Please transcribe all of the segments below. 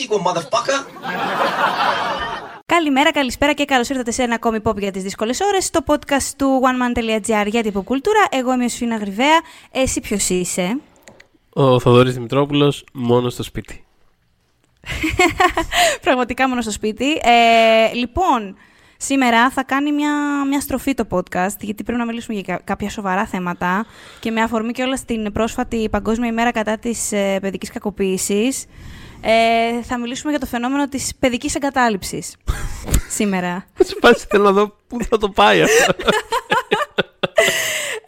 sequel, motherfucker. Καλημέρα, καλησπέρα και καλώς ήρθατε σε ένα ακόμη pop για τις δύσκολες ώρες. Στο podcast του oneman.gr για την υποκουλτούρα. Εγώ είμαι ο Σφίνα Γρυβαία. Εσύ ποιος είσαι; Ο Θοδωρής Δημητρόπουλος μόνο στο σπίτι. Πραγματικά μόνο στο σπίτι. Ε, λοιπόν, σήμερα θα κάνει μια, μια στροφή το podcast, γιατί πρέπει να μιλήσουμε για κα- κάποια σοβαρά θέματα και με αφορμή και όλα στην πρόσφατη Παγκόσμια ημέρα κατά της ε, παιδικής κακοποίησης. Ε, θα μιλήσουμε για το φαινόμενο της παιδικής εγκατάλειψης σήμερα. Σε πάση θέλω να δω πού θα το πάει αυτό.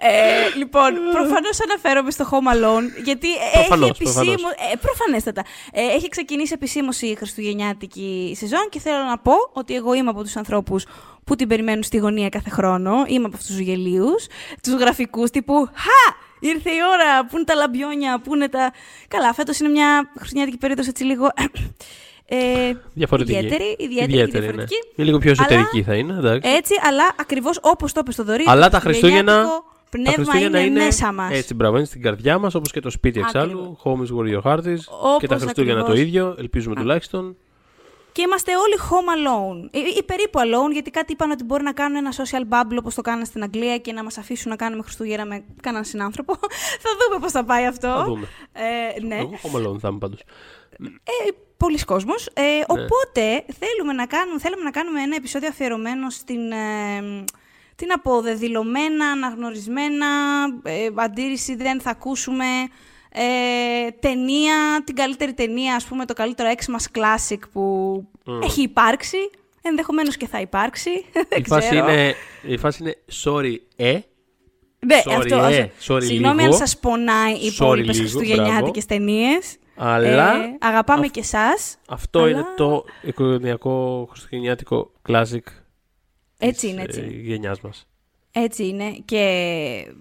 Ε, λοιπόν, προφανώς αναφέρομαι στο Home Alone, γιατί Προφανώς, έχει επισήμω. προφανώς. Ε, προφανέστατα. Ε, έχει ξεκινήσει επισήμω η Χριστουγεννιάτικη σεζόν και θέλω να πω ότι εγώ είμαι από τους ανθρώπους που την περιμένουν στη γωνία κάθε χρόνο. Είμαι από αυτούς τους γελίους, τους γραφικούς τύπου Χα! Ήρθε η ώρα! Πού είναι τα λαμπιόνια, πού είναι τα. Καλά, φέτος είναι μια Χριστουγεννιάτικη περίοδος έτσι λίγο. Ε, Διαφορετική. Ιδιαίτερη, ιδιαίτερη, και ναι. διαφορετική. Είναι λίγο πιο εσωτερική Αλλά- θα είναι, εντάξει. Έτσι, αλλά ακριβώς όπως το είπες στο Δωρή. Αλλά το τα Χριστούγεννα- χριστουγεννιάτικο Τα Πνεύμα Χριστούγεννα είναι, μέσα μας. Έτσι, μπράβο, είναι στην καρδιά μας, όπως και το σπίτι εξάλλου. Home is where your heart is. Όπως και τα Χριστούγεννα ακριβώς. το ίδιο, ελπίζουμε τουλάχιστον. Και είμαστε όλοι home alone. Ή, ή περίπου alone, γιατί κάτι είπαν ότι μπορεί να κάνουν ένα social bubble όπως το κάνανε στην Αγγλία και να μας αφήσουν να κάνουμε Χριστούγεννα με κανέναν συνάνθρωπο. θα δούμε πώς θα πάει αυτό. Θα δούμε. Ε, ναι. Εγώ home alone θα είμαι πάντως. Ε, Πολλοί κόσμος. Ε, Οπότε θέλουμε να, κάνουμε, θέλουμε να κάνουμε ένα επεισόδιο αφιερωμένο στην, ε, την αποδεδηλωμένα, αναγνωρισμένα ε, αντίρρηση δεν θα ακούσουμε ε, ταινία, την καλύτερη ταινία, ας πούμε, το καλύτερο Xmas Classic που έχει υπάρξει, ενδεχομένως και θα υπάρξει, δεν Η φάση, ξέρω. είναι, η φάση είναι sorry, ε. Ναι, sorry, αυτό, ε, αυτό. sorry Συγγνώμη λίγο. αν σας πονάει οι Sorry υπόλοιπες λίγο, χριστουγεννιάτικες ταινίες. Αλλά Ε, αγαπάμε και εσάς. αυτό αλλά- είναι το οικογενειακό χριστουγεννιάτικο classic Έτσι της, είναι, έτσι ε, είναι. γενιάς μας. Έτσι είναι. Και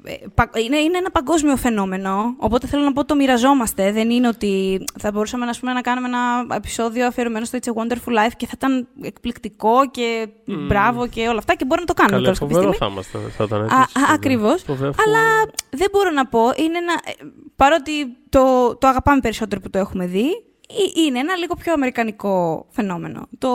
ε, πα- είναι, είναι ένα παγκόσμιο φαινόμενο. Οπότε θέλω να πω το μοιραζόμαστε. Δεν είναι ότι θα μπορούσαμε ας πούμε, να κάνουμε ένα επεισόδιο αφιερωμένο στο It's a Wonderful Life και θα ήταν εκπληκτικό και μπράβο και όλα αυτά. Και μπορεί να το κάνουμε Καλέ, τώρα κάποια φοβερό στιγμή. θα είμαστε. Θα ήταν έτσι. Α, α, φοβερό. ακριβώς. Φοβερό. Αλλά δεν μπορώ να πω. Είναι ένα, ε, παρότι το, το αγαπάμε περισσότερο που το έχουμε δει, ε, είναι ένα λίγο πιο αμερικανικό φαινόμενο. Το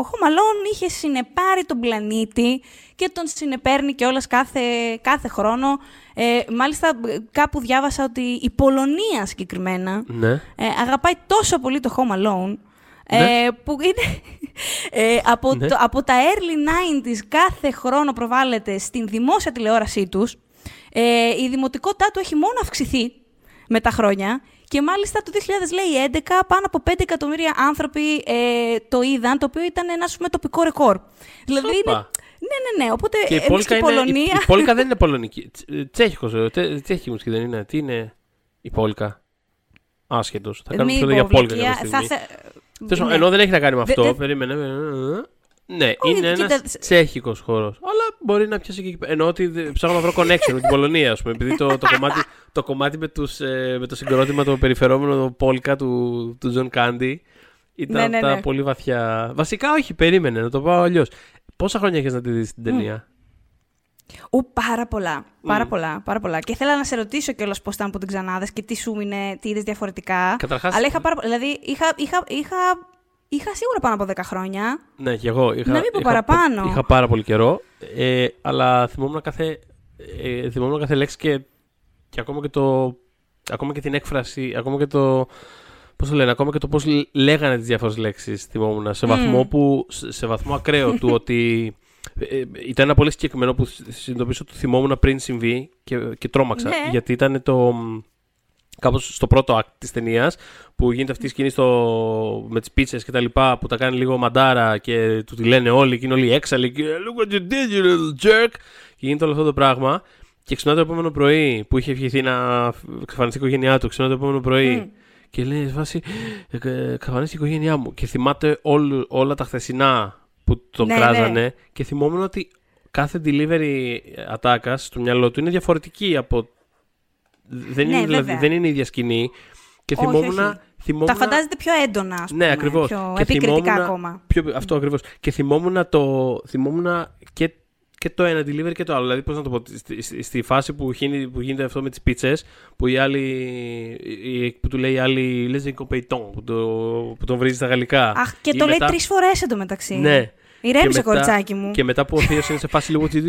Home Alone είχε συνεπάρει τον πλανήτη και τον συνεπέρνει και όλας κάθε, κάθε χρόνο. Ε, μάλιστα ε, κάπου διάβασα ότι η Πολωνία συγκεκριμένα Ναι. ε, αγαπάει τόσο πολύ το Home Alone ε, Ναι. που είναι ε, από, Ναι. το, από τα early 90s κάθε χρόνο προβάλλεται στην δημόσια τηλεόρασή τους. Ε, η δημοτικότητά του έχει μόνο αυξηθεί με τα χρόνια και μάλιστα το 2011 πάνω από 5 εκατομμύρια άνθρωποι ε, το είδαν, το οποίο ήταν ένα ας πούμε, τοπικό ρεκόρ. Δηλαδή είναι... Σόπα. Ναι, ναι, ναι. Οπότε Και η εμείς Πόλκα, και η είναι, η, Πολωνία... η Πόλκα δεν είναι πολωνική. Ts- Τσέχικος, ε, τε- τσέχικη μουσική δεν είναι. Τι είναι η Πόλκα. Άσχετος. Θα κάνουμε Μη επεισόδιο για Πόλκα υποβλικία, κάποια στιγμή. θα θε- Τέλος πάντων, ναι. Ενώ δεν έχει να κάνει με Δε- αυτό. δε- Περίμενε. Περίμενε. Ναι, Όχι, είναι κοίτα, ένας σε- τσέχικος χώρος. Αλλά μπορεί να πιάσει και εκεί πέρα. Εννοώ ότι δε- ψάχνω να βρω connection με την Πολωνία, ας πούμε. Επειδή το, το, κομμάτι, το κομμάτι με, τους, ε, με το συγκρότημα, το περιφερόμενο το Πόλκα του, του John Candy ήταν Ναι, ναι, από τα ναι. πολύ βαθιά. Βασικά, όχι, περίμενε, να το πάω αλλιώς. Πόσα χρόνια έχεις να τη δεις την ταινία; Ου, πάρα πολλά. Πάρα πολλά, πάρα πολλά. Και ήθελα να σε ρωτήσω κιόλας πώς ήταν που την ξανάδες και τι σου είναι, τι είδες διαφορετικά. Καταρχάς- Αλλά είχα πάρα πο- Δηλαδή, είχα, είχα, είχα, είχα σίγουρα πάνω από 10 χρόνια. Ναι, και εγώ. Είχα, Να μην πω είχα, παραπάνω. Είχα πάρα πολύ καιρό. Ε, αλλά θυμόμουν κάθε, ε, θυμόμουν κάθε λέξη και, και ακόμα και το. Ακόμα και την έκφραση, ακόμα και το. Πώς το λένε, ακόμα και το πώς λέγανε τις διάφορες λέξεις θυμόμουν. Σε βαθμό, που, σε, σε βαθμό ακραίο του ότι. ε, ε, ήταν ένα πολύ συγκεκριμένο που συνειδητοποίησα ότι θυμόμουν πριν συμβεί και, και τρόμαξα. Ναι. Γιατί ήταν το. Κάπως στο πρώτο act της ταινίας που γίνεται αυτή η σκηνή στο, με τις πίτσες και τα λοιπά που τα κάνει λίγο μαντάρα και του τη λένε όλοι και είναι όλοι έξαλλοι και Look what you did, you little jerk. Και γίνεται όλο αυτό το πράγμα. Και ξυπνά το επόμενο πρωί που είχε ευχηθεί να εξαφανιστεί η οικογένειά του, ξυπνά το επόμενο πρωί και λέει σε φάση «Ε, ε, εξαφανίστηκε η οικογένειά μου. Και θυμάται όλου- όλα τα χθεσινά που τον Ναι, κράζανε και θυμόμουν ότι κάθε delivery ατάκας στο μυαλό του είναι διαφορετική από. Δεν, Ναι, είναι, δηλαδή, βέβαια. δεν είναι η ίδια σκηνή. Και Όχι, θυμόμουν. όχι. θυμόμουν Τα φαντάζεται πιο έντονα, ας πούμε, ναι, ακριβώς. πιο επικριτικά ακόμα. Πιο, αυτό ακριβώς. Και θυμόμουν, το, θυμόμουν και, και το ένα delivery και το άλλο. Δηλαδή, πώς να το πω, στη, στη, στη φάση που, γίνει, που γίνεται αυτό με τις πίτσες, που η άλλη. η- που του λέει η άλλη. Λες κομπεϊτόν, που, το, που τον βρίζει στα γαλλικά. Αχ, και Ή το λέει μετά- τρεις φορές εντωμεταξύ. Ναι. Ηρέμησε, Και μετά- κοριτσάκι μου. Και μετά που ο Θείος είναι σε φάση λίγο ότι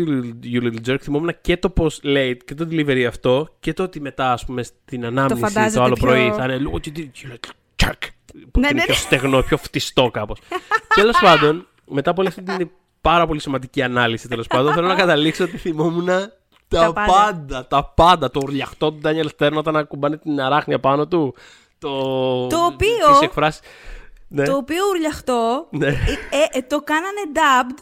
you little jerk, θυμόμουν και το πώ λέει και το delivery αυτό και το ότι μετά, ας πούμε, στην ανάμνηση το, φαντάζεται άλλο πιο- πρωί θα είναι λίγο ότι you little jerk. Που Ναι, είναι ναι, πιο ναι. στεγνό, πιο φτιστό κάπως. Τέλος πάντων, μετά από όλη αυτή την πάρα πολύ σημαντική ανάλυση, τέλος πάντων, θέλω να καταλήξω ότι θυμόμουν τα, Τα πάντα. πάντα. τα πάντα. Το ουρλιαχτό του Ντάνιελ Στέρν όταν ακουμπάνε την αράχνια πάνω του. Το, Το οποίο- τις εκφράσεις. Ναι. Το οποίο ουρλιαχτό Ναι. ε, ε, ε, το κάνανε dubbed.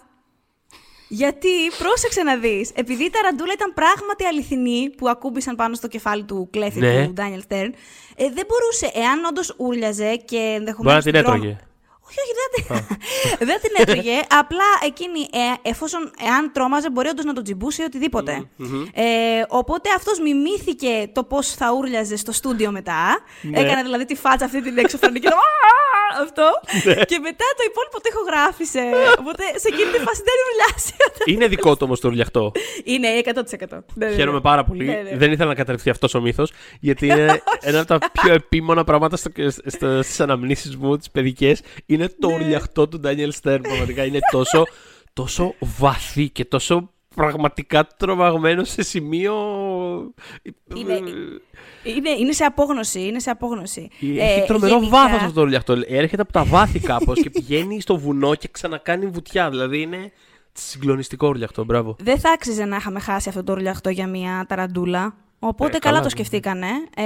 Γιατί, πρόσεξε να δεις, επειδή η ταραντούλα ήταν πράγματι αληθινή που ακούμπησαν πάνω στο κεφάλι του κλέφτη Ναι. του Ντάνιελ Στέρν, ε, δεν μπορούσε, εάν όντως ούρλιαζε και Μπορεί ενδεχομένως... να την τρόμ- έτρωγε. Όχι, όχι, δεν την, δεν την έτρωγε. Απλά εκείνη, ε, εφόσον εάν τρόμαζε, μπορεί όντως να τον τσιμπούσε ή οτιδήποτε. Ε, οπότε αυτός μιμήθηκε το πώς θα ούρλιαζε στο στούντιο μετά. Ναι. Έκανε δηλαδή τη φάτσα αυτή την εξωφρενική. το «Α!» αυτό. Ναι. και μετά το υπόλοιπο το ηχογράφησε. Οπότε σε εκείνη τη φάση δεν ουρλιάσει. Είναι δικό του όμως το ουρλιαχτό. Είναι 100%. Ναι, ναι, Χαίρομαι ναι. πάρα πολύ. Ναι, ναι. Δεν ήθελα να καταρριφθεί αυτός ο μύθος, γιατί είναι ένα από τα πιο επίμονα πράγματα στο, στο, στις αναμνήσεις μου, τις παιδικές. Είναι το Ναι. ουρλιαχτό του Ντάνιελ Στέρν. Πραγματικά είναι τόσο, τόσο βαθύ και τόσο πραγματικά τρομαγμένο σε σημείο. Είναι- Είναι, είναι σε απόγνωση. Είναι σε απόγνωση. Έχει Ε, τρομερό γενικά- βάθος αυτό το ουρλιαχτό. Έρχεται από τα βάθη κάπως και πηγαίνει στο βουνό και ξανακάνει βουτιά. Δηλαδή είναι συγκλονιστικό ουρλιαχτό. Μπράβο. Δεν θα άξιζε να είχαμε χάσει αυτό το ουρλιαχτό για μια ταραντούλα. Οπότε Ε, καλά, καλά, το ναι. σκεφτήκανε. Ε,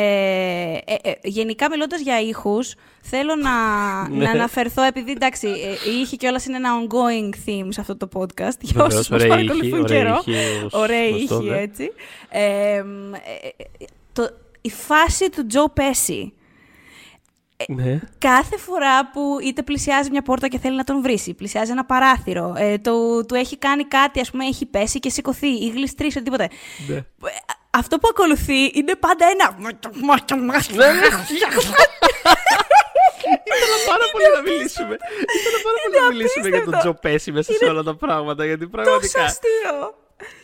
ε, ε, γενικά μιλώντας για ήχους, θέλω να, Ναι. να αναφερθώ, επειδή εντάξει, ε, η ήχη κιόλας είναι ένα ongoing theme σε αυτό το podcast, για Βεβαίως, όσους μας ωραία ήχη, παρακολουθούν ωραία καιρό. ήχη, ως Ωραία γνωστό, ήχη, ναι. έτσι. Ε, μ, ε, ε, το, η φάση του Τζο Πέση. Ναι. Κάθε φορά που είτε πλησιάζει μια πόρτα και θέλει να τον βρει, πλησιάζει ένα παράθυρο, ε, το, του έχει κάνει κάτι, ας πούμε, έχει πέσει και σηκωθεί ή γλιστρήσει, οτιδήποτε. Ναι. Ε, Αυτό που ακολουθεί είναι πάντα ένα. Ήθελα πάρα πολύ να μιλήσουμε. Ήθελα πάρα πολύ να μιλήσουμε για τον απίστευτο. Τζο Πέση μέσα σε Είναι όλα τα πράγματα. Γιατί τόσο πραγματικά. αστείο.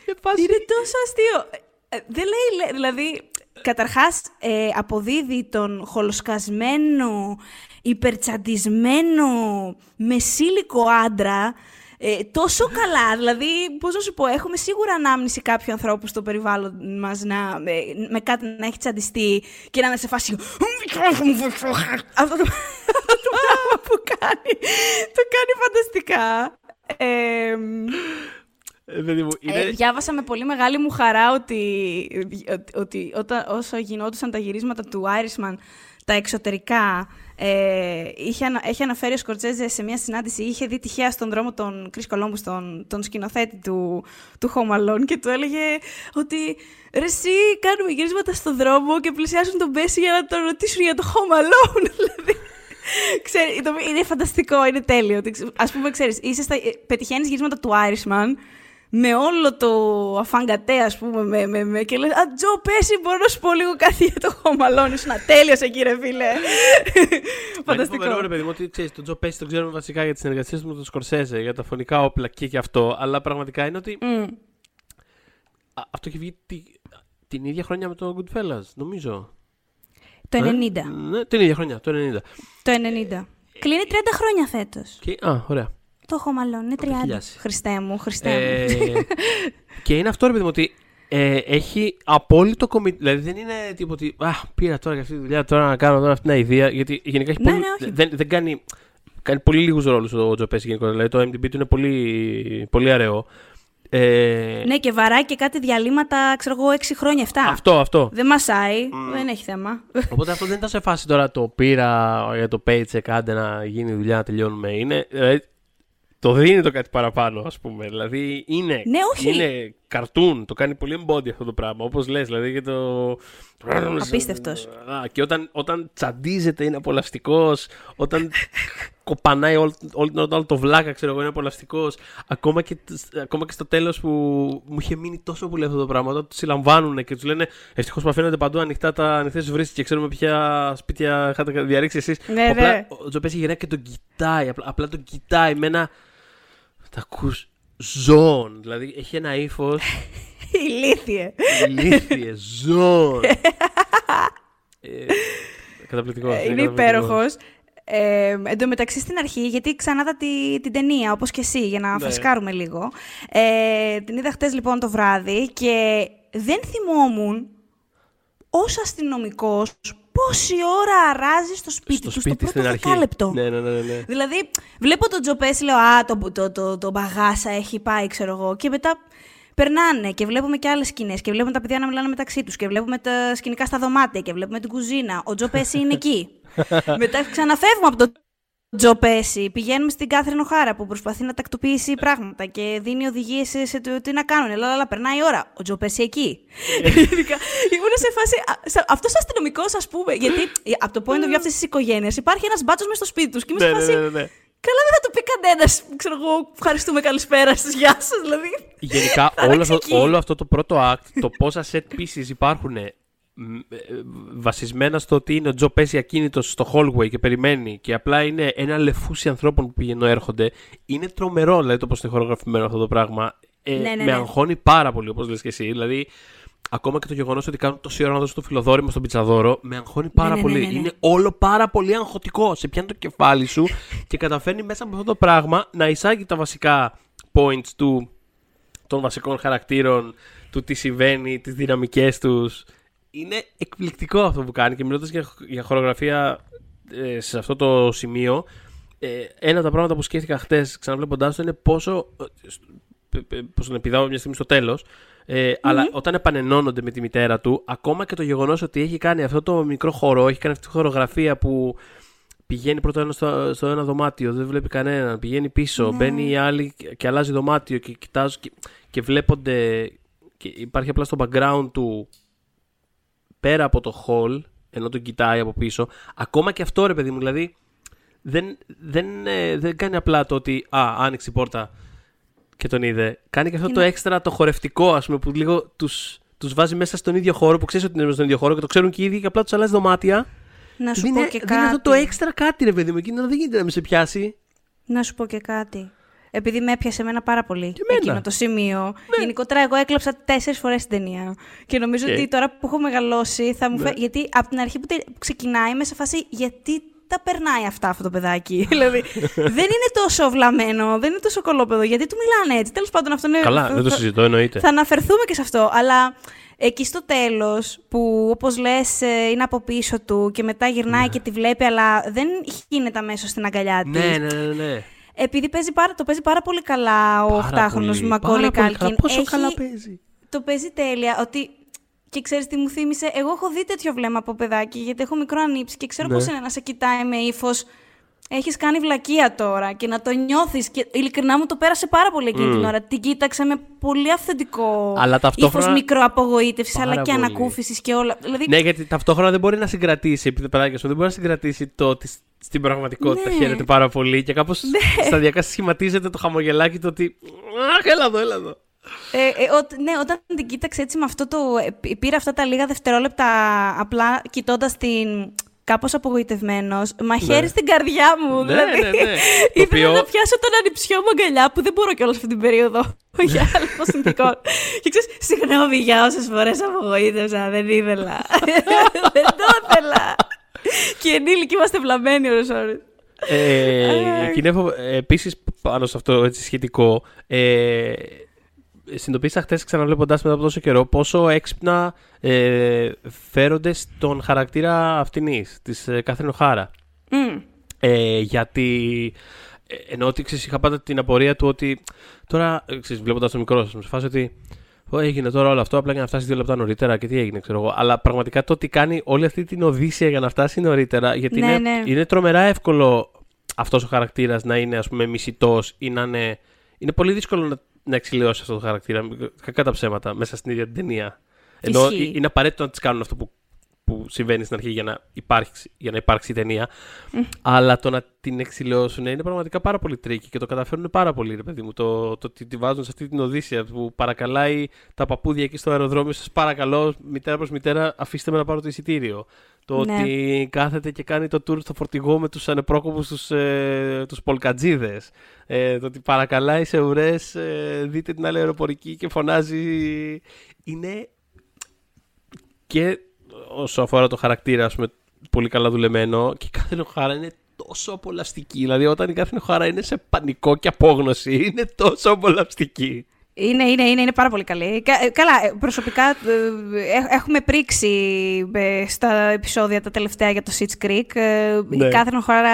Και πας- Είναι τόσο αστείο. Ε, Δεν λέει, λέ- δηλαδή, καταρχάς ε, αποδίδει τον χολοσκασμένο, υπερτσαντισμένο, μεσήλικο άντρα ε, τόσο καλά. Δηλαδή, πώς να σου πω, έχουμε σίγουρα ανάμνηση κάποιου ανθρώπου στο περιβάλλον μας να, ε, με κάτι να έχει τσαντιστεί και να είναι σε φάση αυτό το, αυτό το πράγμα που κάνει, το κάνει φανταστικά. Ε, Ε, παιδί μου, είναι... ε, διάβασα με πολύ μεγάλη μου χαρά ότι, ότι, ότι όταν, όσο γινόντουσαν τα γυρίσματα του Irishman, τα εξωτερικά, ε, είχε, ανα- έχει αναφέρει ο Σκορτζέζε σε μια συνάντηση, είχε δει τυχαία στον δρόμο τον Chris Columbus, τον, τον σκηνοθέτη του, του Home Alone και του έλεγε ότι ρε εσύ κάνουμε γυρίσματα στον δρόμο και πλησιάζουν τον Μπέση για να τον ρωτήσουν για το Home Alone. δηλαδή. Ξέρει, το- είναι φανταστικό, είναι τέλειο. Α πούμε, ξέρεις, πετυχαίνεις γυρίσματα του Irishman με όλο το αφαγκατέ, ας πούμε, με, με, με, και λες, Α, Τζο, πέσει, μπορώ να σου πω λίγο κάτι για το Home Alone. Ήσουν ατέλειος εκεί, ρε φίλε. Φανταστικό. Φανταστικό. ρε παιδί μου, ότι ξέρεις, τον Τζο Πέση τον ξέρουμε βασικά για τις συνεργασίες του με τον Σκορσέζε, για τα φωνικά όπλα και γι' αυτό. Αλλά πραγματικά είναι ότι. Μμ. Α, αυτό έχει βγει τη- την ίδια χρονιά με το Goodfellas, νομίζω. Το 90. Ε; Ναι, την ίδια χρονιά, το 90. Το 90. Κλείνει 30 χρόνια φέτος. Και, α, ωραία. Το Home Alone είναι 30. χιλιάσει. Χριστέ μου, Χριστέ μου. Ε, και είναι αυτό, ρε παιδί μου, ότι ε, έχει απόλυτο κομιτ. Δηλαδή δεν είναι τίποτα ότι. Α, πήρα τώρα για αυτή τη δουλειά, τώρα να κάνω τώρα αυτή την ιδέα. Γιατί γενικά έχει Ναι, πολύ. ναι, όχι. δεν, δεν κάνει. Κάνει πολύ λίγους ρόλους ο Τζο Πέση γενικότερα. Δηλαδή το MDB του είναι πολύ, πολύ αραιό. Ε, ναι, και βαράει και κάτι διαλύματα, ξέρω εγώ, 6 χρόνια, 7. Αυτό, αυτό. Δεν μασάει, δεν έχει θέμα. Οπότε αυτό δεν ήταν σε φάση τώρα το πήρα για το paycheck, άντε να γίνει η δουλειά, να τελειώνουμε. Είναι, δηλαδή, το δίνει το κάτι παραπάνω, ας πούμε. Δηλαδή είναι, Ναι, όχι. είναι καρτούν, το κάνει πολύ embody αυτό το πράγμα. Όπως λες, δηλαδή και το. Απίστευτος. Α, και όταν, όταν τσαντίζεται είναι απολαυστικός. Όταν κοπανάει όλο, όλο, όλο το βλάκα, ξέρω εγώ, είναι απολαυστικός. Ακόμα, και, ακόμα και στο τέλος που μου είχε μείνει τόσο πολύ αυτό το πράγμα. Όταν τους συλλαμβάνουν και τους λένε Ευτυχώς που αφήνονται παντού ανοιχτά τα ανοιχτές βρίσκει και ξέρουμε ποια σπίτια είχατε διαρρήξει εσείς. Ναι, απλά ναι. ο Τζοπέση γυρνάει και τον κοιτάει. Απλά, απλά τον κοιτάει με ένα. Τα ακούς. ζώων. Δηλαδή έχει ένα ύφος. Ηλίθιε. Ηλίθιε ζώων. ε, καταπληκτικός. Ε, είναι υπέροχος. Ε, εν τω μεταξύ στην αρχή, γιατί ξανά είδα τη, την ταινία, όπως και εσύ, για να Ναι. φρεσκάρουμε λίγο. Ε, την είδα χτες λοιπόν το βράδυ και δεν θυμόμουν ως αστυνομικός πόση ώρα αράζει στο σπίτι στο τους σπίτι στο στην πρώτο αρχή. δεκάλεπτο. Ναι, ναι, ναι, ναι. Δηλαδή, βλέπω τον Τζοπέση, λέω Α, το, το, το, το μπαγάσα έχει πάει, ξέρω εγώ. Και μετά περνάνε και βλέπουμε και άλλες σκηνές. Και βλέπουμε τα παιδιά να μιλάνε μεταξύ τους. Και βλέπουμε τα σκηνικά στα δωμάτια. Και βλέπουμε την κουζίνα. Ο Τζοπέση είναι εκεί. μετά ξαναφεύγουμε από τον Τζοπέση. Πηγαίνουμε στην Κάθριν Οχάρα που προσπαθεί να τακτοποιήσει πράγματα και δίνει οδηγίες σε, σε το τι να κάνουν. Αλλά, αλλά περνάει η ώρα. Ο Τζοπέση εκεί. Ειδικά, Ήμουν σε φάση. Αυτός ο αστυνομικός, ας πούμε. Γιατί από το point of view αυτής της οικογένειας υπάρχει ένας μπάτσος μες στο σπίτι τους. Και είμαι Ναι, σε ναι, φάση. ναι, ναι, ναι. Καλά, δεν θα το πει κανένας. Ξέρω εγώ, ευχαριστούμε, καλησπέρα σας, γεια σας. Δηλαδή. Γενικά Θα όλο άλλαξε αυτό, εκεί. όλο αυτό το πρώτο act, το πόσα set pieces υπάρχουν ε, μ, ε, βασισμένα στο ότι είναι ο Τζο Πέση ακίνητος στο hallway και περιμένει και απλά είναι ένα λεφούσι ανθρώπων που πηγαίνουν έρχονται. Είναι τρομερό δηλαδή το πώς είναι χορογραφημένο αυτό το πράγμα. Ε, Ναι, ναι, με ναι. αγχώνει πάρα πολύ όπως λες και εσύ. Δηλαδή, ακόμα και το γεγονός ότι κάνουν τόση ώρα να δώσουν το φιλοδόρημα στον πιτσαδόρο, με αγχώνει πάρα ναι, ναι, πολύ. ναι, ναι. Είναι όλο πάρα πολύ αγχωτικό. Σε πιάνει το κεφάλι σου και καταφέρνει μέσα από αυτό το πράγμα να εισάγει τα βασικά points του των βασικών χαρακτήρων, του τι συμβαίνει, τις δυναμικές τους. Είναι εκπληκτικό αυτό που κάνει και μιλώντας για, για χορογραφία ε, σε αυτό το σημείο, ε, ένα από τα πράγματα που σκέφτηκα χτες ξαναβλέποντάς το είναι πόσο, ε, σ- π- π- πώς τον επιδάω μια στιγμή στο τέλος, ε, αλλά όταν επανενώνονται με τη μητέρα του, ακόμα και το γεγονός ότι έχει κάνει αυτό το μικρό χορό, έχει κάνει αυτή τη χορογραφία που πηγαίνει πρώτα ένα στο, στο ένα δωμάτιο, δεν βλέπει κανέναν, πηγαίνει πίσω, Ναι. μπαίνει η άλλη και, και αλλάζει δωμάτιο και κοιτάζω και, και βλέπονται, και υπάρχει απλά στο background του πέρα από το hall, ενώ τον κοιτάει από πίσω, ακόμα και αυτό ρε παιδί μου, δηλαδή δεν, δεν, ε, δεν κάνει απλά το ότι α, άνοιξε η πόρτα και τον είδε. Κάνει και αυτό το Είναι- έξτρα το χορευτικό, ας πούμε, που λίγο τους, τους βάζει μέσα στον ίδιο χώρο, που ξέρεις ότι είναι μέσα στον ίδιο χώρο και το ξέρουν και οι ίδιοι και απλά τους αλλάζει δωμάτια. Να σου Δίνει, πω και κάτι. δίνει αυτό το έξτρα κάτι, ρε παιδί μου. Εκείνο δεν γίνεται να με σε πιάσει. Να σου πω και κάτι. Επειδή με έπιασε εμένα πάρα πολύ εμένα. Ναι. εκείνο το σημείο. Γενικότερα, εγώ έκλαψα τέσσερις φορές την ταινία. Και νομίζω Οκ. ότι τώρα που έχω μεγαλώσει θα μου Ναι. φε... Γιατί από την αρχή που τε- ξεκινάει είμαι σε φάση γιατί τα περνάει αυτά αυτό το παιδάκι; δηλαδή δεν είναι τόσο βλαμμένο, δεν είναι τόσο κωλόπαιδο. Γιατί του μιλάνε έτσι. Τέλος πάντων, αυτό είναι. Καλά, θα- δεν το θα- συζητώ, εννοείται. Θα αναφερθούμε και σε αυτό. Αλλά εκεί στο τέλος, που όπως λες, είναι από πίσω του και μετά γυρνάει και τη βλέπει, αλλά δεν γίνεται αμέσως στην αγκαλιά της. Ναι, ναι, ναι, ναι. Επειδή παίζει πάρα, το παίζει πάρα πολύ καλά ο Πάρα 8χρονο πολύ, Μακόλι πάρα πολύ καλά. Κάλκιν. Πόσο Έχει- καλά παίζει. Το παίζει τέλεια. Ότι... Και ξέρεις τι μου θύμισε. Εγώ έχω δει τέτοιο βλέμμα από παιδάκι, γιατί έχω μικρό ανήψει και ξέρω Ναι. πώς είναι να σε κοιτάει με ύφος. Έχεις κάνει βλακεία τώρα και να το νιώθεις. Και ειλικρινά μου το πέρασε πάρα πολύ εκείνη την ώρα. Την κοίταξε με πολύ αυθεντικό Αλλά ταυτόχρονα- ύφος μικροαπογοήτευσης, Πάρα αλλά και πολύ. ανακούφισης και όλα. Δηλαδή, Ναι, γιατί ταυτόχρονα δεν μπορεί να συγκρατήσει, επειδή παιδάκια σου, δεν μπορεί να συγκρατήσει το ότι σ- στην πραγματικότητα Ναι. χαίρεται πάρα πολύ και κάπως σταδιακά σχηματίζεται το χαμογελάκι το ότι. Αχ, έλα εδώ, έλα εδώ. Ε, ε, ο- ναι, όταν την κοίταξε έτσι με αυτό το. ε, πήρα αυτά τα λίγα δευτερόλεπτα απλά κοιτώντας την. Κάπως απογοητευμένος, μαχαίρι στην καρδιά μου. Ναι, δηλαδή, ναι, ναι. Το ήθελα οποίο- να πιάσω τον ανιψιό μου αγκαλιά που δεν μπορώ κιόλας αυτή την περίοδο. για άλλο συνθηκών. και ξέρεις, συγγνώμη για όσες φορές απογοήτευσα, δεν ήθελα. δεν το ήθελα. και ενήλικοι είμαστε βλαμμένοι ώρες ώρες. Ε, Κινεύω επίσης πάνω σε αυτό έτσι, σχετικό. Ε, Συνειδητοποίησα χθες ξαναβλέποντάς μετά από τόσο καιρό πόσο έξυπνα ε, φέρονται στον χαρακτήρα αυτήν της ε, Κάθριν Οχάρα. Μμ. Ε, γιατί ε, ενώ ότι ξέρεις, είχα πάντα την απορία του ότι τώρα, ε, ξέρεις, βλέποντας το μικρό σας, μου σε φάση ότι «Ω, έγινε τώρα όλο αυτό απλά για να φτάσεις δύο λεπτά νωρίτερα και τι έγινε, ξέρω εγώ. Αλλά πραγματικά το ότι κάνει όλη αυτή την οδύσσια για να φτάσει νωρίτερα, γιατί Ναι, είναι, ναι. είναι τρομερά εύκολο αυτός ο χαρακτήρας να είναι, ας πούμε, μισητός ή να είναι... Είναι πολύ δύσκολο να, να εξηλαιώσει αυτό το χαρακτήρα, κακά τα ψέματα, μέσα στην ίδια την ταινία. Ενώ Ισχύει. είναι απαραίτητο να τις κάνουν αυτό που, που που συμβαίνει στην αρχή για να υπάρξει, για να υπάρξει η ταινία. Αλλά το να την εξηλαιώσουν είναι πραγματικά πάρα πολύ τρίκη και το καταφέρνουν πάρα πολύ, ρε παιδί μου. Το, το ότι τη βάζουν σε αυτή την Οδύσσια που παρακαλάει τα παππούδια εκεί στο αεροδρόμιο. Σας παρακαλώ, μητέρα προς μητέρα, αφήστε με να πάρω το εισιτήριο. Το Ναι. ότι κάθεται και κάνει το tour στο φορτηγό με τους ανεπρόκοπους τους, ε, τους πολκατζίδες. Ε, το ότι παρακαλάει σε ουρές, ε, δείτε την άλλη αεροπορική και φωνάζει. Είναι και όσο αφορά το χαρακτήρα, ας πούμε, πολύ καλά δουλεμένο και η κάθε χώρα είναι τόσο απολαυστική. Δηλαδή όταν η κάθε χώρα είναι σε πανικό και απόγνωση, είναι τόσο απολαυστική. Είναι, είναι, είναι, είναι πάρα πολύ καλή. Κα- ε, Καλά, ε, προσωπικά ε, ε, έχουμε πρίξει ε, στα επεισόδια τα τελευταία για το Sitch Creek. Ε, Ναι. Η Κάθριν Χώρα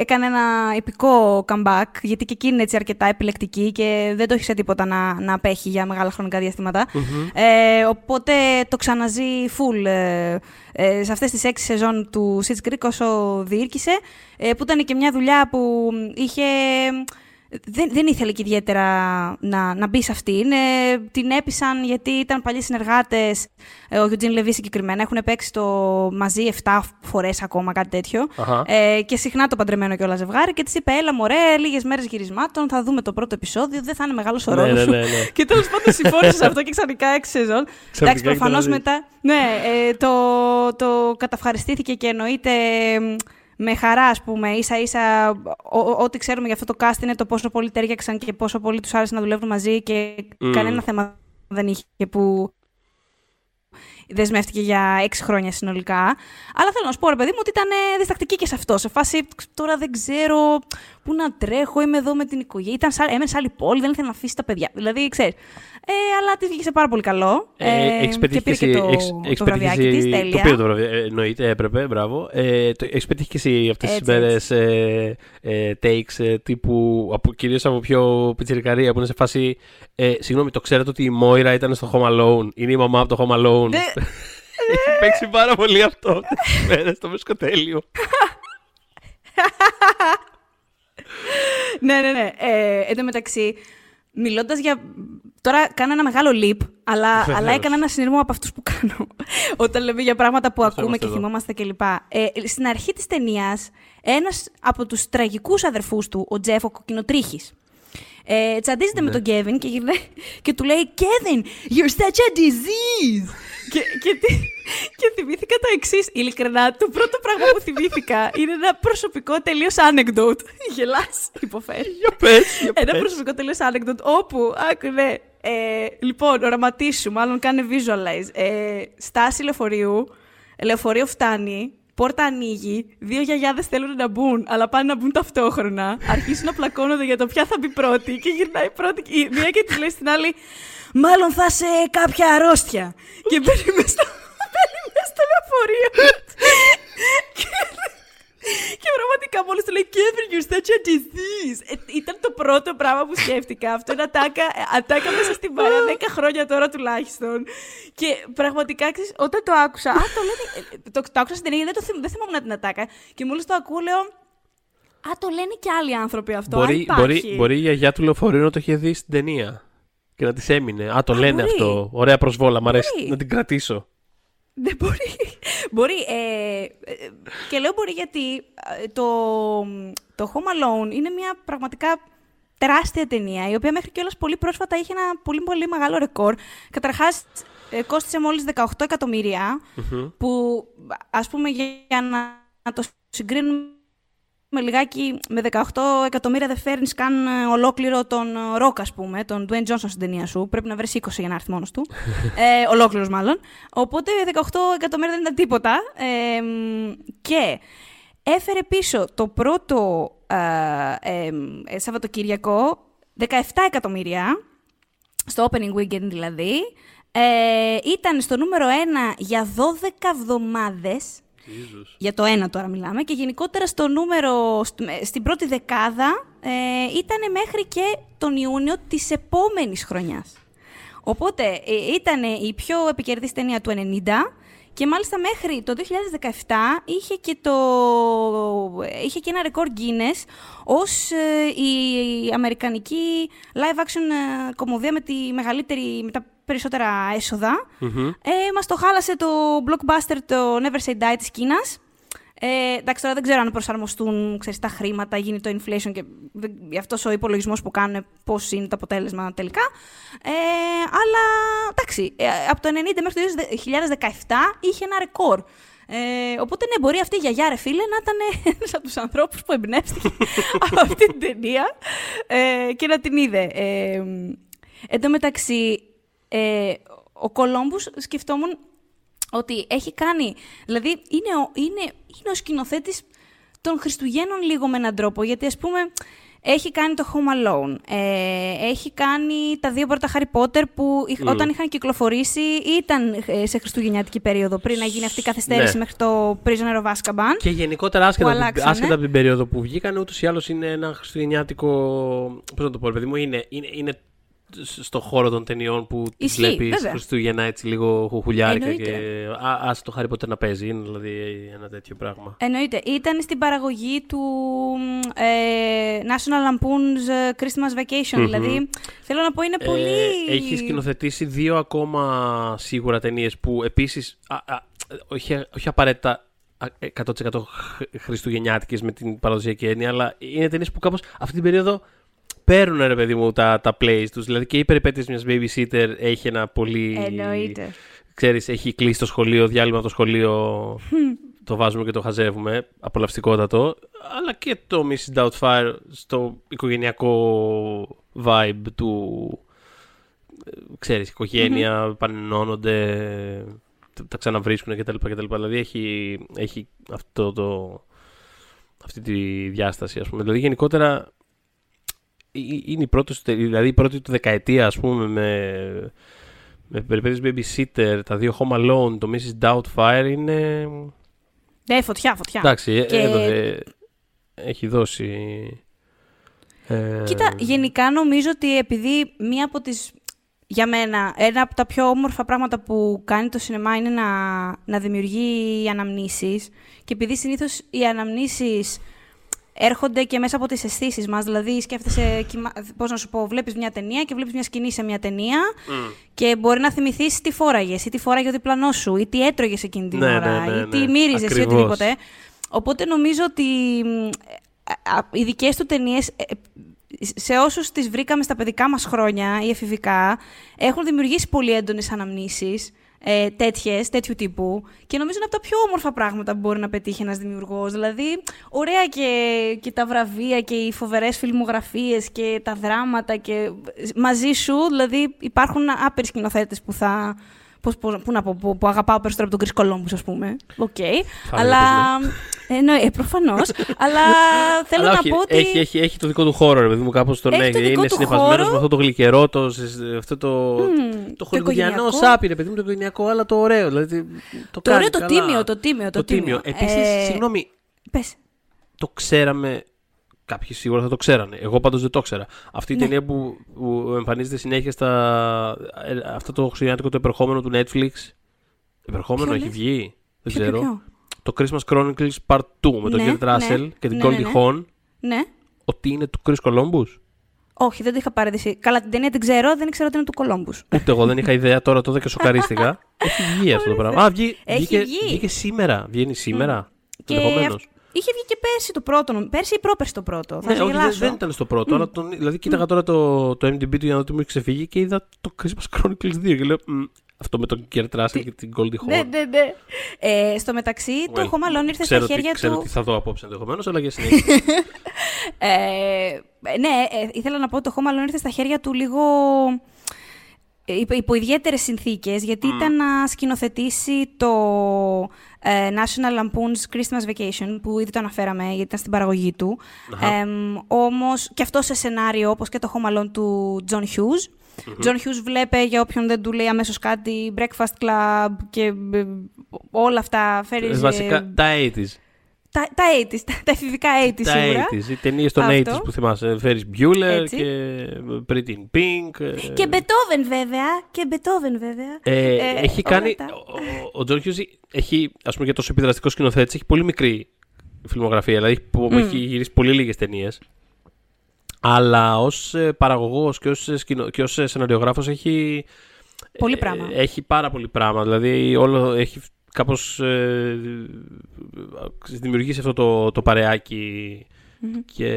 έκανε ένα επικό comeback, γιατί και εκείνη είναι έτσι αρκετά επιλεκτική και δεν το έχει σε τίποτα να, να απέχει για μεγάλα χρονικά διαστήματα. Ε, οπότε το ξαναζεί full ε, ε, σε αυτές τις έξι σεζόν του Sitch Creek όσο διήρκησε, ε, που ήταν και μια δουλειά που είχε δεν, δεν ήθελε και ιδιαίτερα να, να μπει σε αυτήν. Ε, την έπεισαν γιατί ήταν παλιοί συνεργάτες. Ε, ο Eugene Levy συγκεκριμένα. Έχουν παίξει το μαζί 7 φορές ακόμα, κάτι τέτοιο. Αχα. Ε, και συχνά το παντρεμένο και όλα ζευγάρι. Και της είπε: Έλα, μωρέ, λίγες μέρες γυρισμάτων. Θα δούμε το πρώτο επεισόδιο. Δεν θα είναι μεγάλος ο Ναι, ρόλος ναι, σου. ναι, ναι. και τέλος πάντων συμφώνησες σε αυτό και ξαφνικά έξι σεζόν. Εντάξει, και προφανώς τώρα δει. μετά. Ναι, ε, το, το καταυχαριστήθηκε και εννοείται μ, με χαρά, ας πούμε. σα ίσα ό- ό- ό,τι ξέρουμε για αυτό το cast είναι το πόσο πολύ τέριαξαν και πόσο πολύ τους άρεσε να δουλεύουν μαζί και Μμ. κανένα θέμα δεν είχε που δεσμεύτηκε για έξι χρόνια συνολικά. Αλλά θέλω να σου πω, ρε παιδί μου, ότι ήταν ε, διστακτική και σε αυτό. Σε φάση τώρα δεν ξέρω πού να τρέχω, είμαι εδώ με την οικογένεια. Ήταν σε, έμενε σε άλλη πόλη, δεν ήθελε να αφήσει τα παιδιά. Δηλαδή, ξέρεις. Ε, αλλά τη βγήκε πάρα πολύ καλό. Ε, έχεις πετύχει και πήρε εσύ, και το, έχεις, το έχεις πετύχει βραβιάκι εσύ- της, Το τέλεια. πήρε το βραβείο, ε, εννοείται, έπρεπε, μπράβο. Ε, το, έχεις πετύχει και εσύ αυτές τις Έτσι, μέρες ε, ε, takes ε, τύπου, από, κυρίως από πιο πιτσιρικαρία που είναι σε φάση, ε, συγγνώμη, το ξέρετε ότι η Μόιρα ήταν στο Home Alone, είναι η μαμά από το Home Alone. Ναι. Έχει παίξει πάρα πολύ αυτό αυτές τις μέρες στο μεσκοτέλειο. ναι, ναι, ναι. Ε, εν τω μεταξύ, μιλώντας για. Τώρα κάνω ένα μεγάλο leap, αλλά, Βεβαίως. αλλά έκανα ένα συνειρμό από αυτούς που κάνω. Όταν λέμε για πράγματα που Αυτό ακούμε είμαστε και εδώ. θυμόμαστε κλπ. Ε, στην αρχή της ταινίας, ένας από τους τραγικούς αδερφούς του, ο Τζέφ, ο κοκκινοτρίχης, ε, τσαντίζεται με Ναι. τον Κέβιν και, γυρνάει και του λέει Kevin, you're such a disease! και, και, τι- και θυμήθηκα το εξής. Ειλικρινά, το πρώτο πράγμα που θυμήθηκα είναι ένα προσωπικό τελείως anecdote. Γελάς, υποφέρει. Για πες, για Ένα πες. προσωπικό τελείως anecdote όπου, άκου, ναι. Ε, λοιπόν, οραματίσου, μάλλον κάνε visualize. Ε, στάση λεωφορείου, λεωφορείο φτάνει, πόρτα ανοίγει, δύο γιαγιάδες θέλουν να μπουν, αλλά πάνε να μπουν ταυτόχρονα. Αρχίζουν να πλακώνονται για το ποια θα μπει πρώτη και γυρνάει πρώτη. και Η μία και τη λέει στην άλλη, Μάλλον θα σε κάποια αρρώστια. και μπαίνει μες στο, μπαίνει μες στο λεωφορείο. και, και πραγματικά μόλις του λέει Kevin, you're such a disease. Ε, ήταν το πρώτο πράγμα που σκέφτηκα. Αυτό είναι ατάκα, ε, ατάκα μέσα στην παρέα 10 χρόνια τώρα τουλάχιστον. Και πραγματικά ξέρεις, όταν το άκουσα. Α, το λένε. ε, Το, το άκουσα στην ταινία, δεν, το θυμ, δεν θυμόμουν την ατάκα. Και μόλις το ακούω, λέω. Α, το λένε και άλλοι άνθρωποι αυτό. αν Μπορεί, υπάρχει. μπορεί, μπορεί η γιαγιά του λεωφορείου να το είχε δει στην ταινία. Και να της έμεινε. Α, το λένε μπορεί. αυτό. Ωραία προσβόλα. Μ' αρέσει Μπορεί. να την κρατήσω. Δεν μπορεί. μπορεί. Ε, ε, και λέω μπορεί γιατί ε, το, το Home Alone είναι μια πραγματικά τεράστια ταινία, η οποία μέχρι κιόλας πολύ πρόσφατα είχε ένα πολύ πολύ μεγάλο ρεκόρ. Καταρχάς, ε, κόστησε μόλις 18 εκατομμύρια, που ας πούμε για, για να, να το συγκρίνουμε με λιγάκι με 18 εκατομμύρια δεν φέρνεις καν ε, ολόκληρο τον Ροκ, ας πούμε, τον Dwayne Johnson στην ταινία σου. Πρέπει να βρεις 20 για να έρθει μόνος του. ε, Ολόκληρος μάλλον. Οπότε 18 εκατομμύρια δεν ήταν τίποτα. Ε, μ, και έφερε πίσω το πρώτο ε, ε, ε, Σαββατοκύριακο 17 εκατομμύρια. Στο opening weekend δηλαδή. Ε, ήταν στο νούμερο 1 για 12 εβδομάδες. Για το ένα τώρα μιλάμε. Και γενικότερα στο νούμερο, στ- με- στην πρώτη δεκάδα ε, ήταν μέχρι και τον Ιούνιο της επόμενης χρονιάς. Οπότε ε, ήταν η πιο επικερδής ταινία του 90 και μάλιστα μέχρι το 2017 είχε και, το, είχε και ένα ρεκόρ Guinness ως ε, η αμερικανική live action ε, κομμωδία με, τη μεγαλύτερη, με τα περισσότερα έσοδα. Μμμ. Ε, μας το χάλασε το blockbuster το Never Say Die της Κίνας. Ε, εντάξει, τώρα δεν ξέρω αν προσαρμοστούν ξέρεις, τα χρήματα, γίνει το inflation και δεν- αυτός ο υπολογισμός που κάνουν πώς είναι το αποτέλεσμα τελικά. Ε, αλλά εντάξει, ε, από το 90 μέχρι το 2017 είχε ένα ρεκόρ. Ε, οπότε ναι, μπορεί αυτή η γιαγιά ρε φίλε να ήταν ένας από τους ανθρώπους που εμπνεύστηκε από αυτή την ταινία ε, και να την είδε. Ε, εν τω μεταξύ, ε, ο Κολόμπους σκεφτόμουν ότι έχει κάνει. Δηλαδή, είναι ο, είναι, είναι ο σκηνοθέτης των Χριστουγέννων λίγο με έναν τρόπο. Γιατί, ας πούμε, έχει κάνει το Home Alone. Ε, έχει κάνει τα δύο πρώτα Harry Potter που είχ- όταν είχαν κυκλοφορήσει ήταν ε, σε χριστουγεννιάτικη περίοδο πριν να γίνει αυτή η καθυστέρηση Ναι. μέχρι το Prisoner of Azkaban. Και γενικότερα, άσχετα, από την- αλλάξανε. άσχετα από την περίοδο που βγήκαν, ούτως ή άλλως είναι ένα χριστουγεννιάτικο. Πώς να το πω, ρε παιδί μου, είναι, είναι, είναι στο χώρο των ταινιών που τις Ισχύει, βλέπεις βέβαια. Χριστούγεννα έτσι λίγο χουχουλιάρικα Εννοείται. και. Α ας το Harry Potter να παίζει. Είναι δηλαδή ένα τέτοιο πράγμα. Εννοείται. Ήταν στην παραγωγή του ε, National Lampoon's ε, Christmas Vacation. Μμμ. Δηλαδή, θέλω να πω, είναι πολύ... Ε, έχεις σκηνοθετήσει δύο ακόμα σίγουρα ταινίες που επίσης. Όχι, όχι απαραίτητα α, 100% χ- χριστουγεννιάτικες με την παραδοσιακή έννοια, αλλά είναι ταινίες που κάπως αυτή την περίοδο παίρνουν ρε παιδί μου τα, τα plays τους. Δηλαδή και η περιπέτειες μιας babysitter έχει ένα πολύ. Εννοείται. Ξέρεις, έχει κλείσει το σχολείο, διάλειμμα από το σχολείο. το βάζουμε και το χαζεύουμε. Απολαυστικότατο. Αλλά και το Mrs. Doubtfire στο οικογενειακό vibe του. ε, Ξέρεις, οικογένεια, πανενώνονται, τα- τα ξαναβρίσκουν κτλ. κτλ. Δηλαδή έχει, έχει αυτό το, αυτή τη διάσταση, ας πούμε. Δηλαδή γενικότερα ε- ε- είναι η πρώτη, σου τε- δηλαδή η πρώτη του δεκαετία, ας πούμε, με, με περιπέτειες babysitter, τα δύο Home Alone, το Mrs. Doubtfire είναι... Ναι, φωτιά, φωτιά. Εντάξει, ε, Και- έδωσε- έχει δώσει... ε, Κοίτα, γενικά νομίζω ότι επειδή μία από τις... Για μένα, ένα από τα πιο όμορφα πράγματα που κάνει το σινεμά είναι να, να δημιουργεί αναμνήσεις και επειδή συνήθως οι αναμνήσεις έρχονται και μέσα από τις αισθήσεις μας, δηλαδή σκέφτεσαι, κοιμα- πώς να σου πω, βλέπεις μια ταινία και βλέπεις μια σκηνή σε μια ταινία και μπορεί να θυμηθείς τι φόραγες ή τι φόραγε ο διπλανός σου ή τι έτρωγες εκείνη την Ναι, ώρα ναι, ναι, ή τι ναι. μύριζες ή Ακριβώς. οτιδήποτε. Οπότε νομίζω ότι μ, α- α- οι δικές του ταινίες, ε, σε όσους τις βρήκαμε στα παιδικά μας χρόνια ή εφηβικά, έχουν δημιουργήσει πολύ έντονες αναμνήσεις ε, τέτοιες, τέτοιου τύπου και νομίζω είναι από τα πιο όμορφα πράγματα που μπορεί να πετύχει ένας δημιουργός. Δηλαδή, ωραία και, και τα βραβεία και οι φοβερές φιλμογραφίες και τα δράματα και μαζί σου, δηλαδή υπάρχουν άπειροι σκηνοθέτες που θα... Πώς, πώς, πού να πω, που, που αγαπάω περισσότερο από τον Chris Columbus, ας πούμε. Οκ. αλλά. Εννοεί, ε, προφανώς. αλλά θέλω Αλλά να όχι, πω ότι. έχει, έχει, έχει το δικό του χώρο, ρε παιδί μου, κάπως τον Έχει έχει. το δικό είναι του συνυφασμένος χώρο. με αυτό το γλυκερό, το, αυτό το, Μμμ, το χολιγουδιανό οικογενειακό. sappy, ρε παιδί μου, το οικογενειακό, αλλά το ωραίο. Δηλαδή, το Το κάνει ωραίο, το καλά. τίμιο, το τίμιο. Το, τίμιο. Επίσης, Ε, συγγνώμη, Πες. το ξέραμε. Κάποιοι σίγουρα θα το ξέρανε. Εγώ πάντως δεν το ήξερα. Αυτή η Ναι. ταινία που, που εμφανίζεται συνέχεια στα. ε, αυτό το χριστουγεννιάτικο το επερχόμενο του Netflix. Επερχόμενο Ποιο έχει λες; βγει. Δεν Ποιο, ξέρω. ποιο, ποιο; Το Christmas Chronicles Part 2 με τον Ναι, Gert Russell ναι. και την Ναι, Goldie ναι, ναι. Hawn. Ναι. Ότι είναι του Chris Columbus. Όχι, δεν το είχα πάρει. Καλά, την ταινία την ξέρω, δεν ήξερα ότι είναι του Κολόμπου. Ούτε εγώ δεν είχα ιδέα τώρα, το είδα και σοκαρίστηκα. έχει βγει αυτό το πράγμα. Α, βγει, Έχει βγήκε, βγει. βγήκε σήμερα. Βγαίνει σήμερα. Και Ενδεχομένως. αυ- Είχε βγει και πέρσι το πρώτο. νομ- Πέρσι ή πρόπερσι το πρώτο. Θα Ναι, σε όχι, δεν, γελάσω. δεν ήταν στο πρώτο. Αλλά τον, δηλαδή, κοίταγα τώρα το, το MDB του για να δω τι μου έχει ξεφύγει και είδα το Christmas Chronicles 2. Και λέω, «Μμ, αυτό με τον Kurt Russell και την Goldie Hawn. Ναι, ναι, ναι. Ε, στο μεταξύ, Well, το Home Alone ήρθε ξέρω στα χέρια τι, Ξέρω του. τι θα δω απόψε ενδεχομένως, αλλά για συνέχεια. Ε, ναι, ε, ήθελα να πω ότι το Home Alone ήρθε στα χέρια του λίγο ε, υπό, υπό ιδιαίτερες συνθήκες, γιατί ήταν να σκηνοθετήσει το ε, National Lampoon's Christmas Vacation, που ήδη το αναφέραμε, γιατί ήταν στην παραγωγή του. Αχα. Ε, Όμως και αυτό σε σενάριο, όπως και το Home Alone του John Hughes. John Hughes βλέπε, για όποιον δεν του λέει αμέσως κάτι, Breakfast Club και ε, όλα αυτά. Ferris. Ε, Βασικά τα 80s. Τα, τα 80s, τα, τα εφηβικά 80s Τα σίγουρα. 80s. Οι ταινίες των Αυτό. 80s που θυμάσαι. Ferris Bueller Έτσι. και Pretty in Pink. ε, Και Beethoven βέβαια. Και Beethoven βέβαια. Ε, Ε, έχει όλα κάνει. αυτά. Ο, ο Τζον Χιούζ έχει, ας πούμε, για τόσο επιδραστικό σκηνοθέτης, έχει πολύ μικρή φιλμογραφία. Δηλαδή έχει, πο- έχει γυρίσει πολύ λίγες ταινίες. Αλλά ως παραγωγός και ως σκηνο, και ως σεναριογράφος έχει, Πολύ πράγμα. έχει πάρα πολύ πράγμα. Δηλαδή, όλο έχει κάπως ε, δημιουργήσει αυτό το, το παρεακι και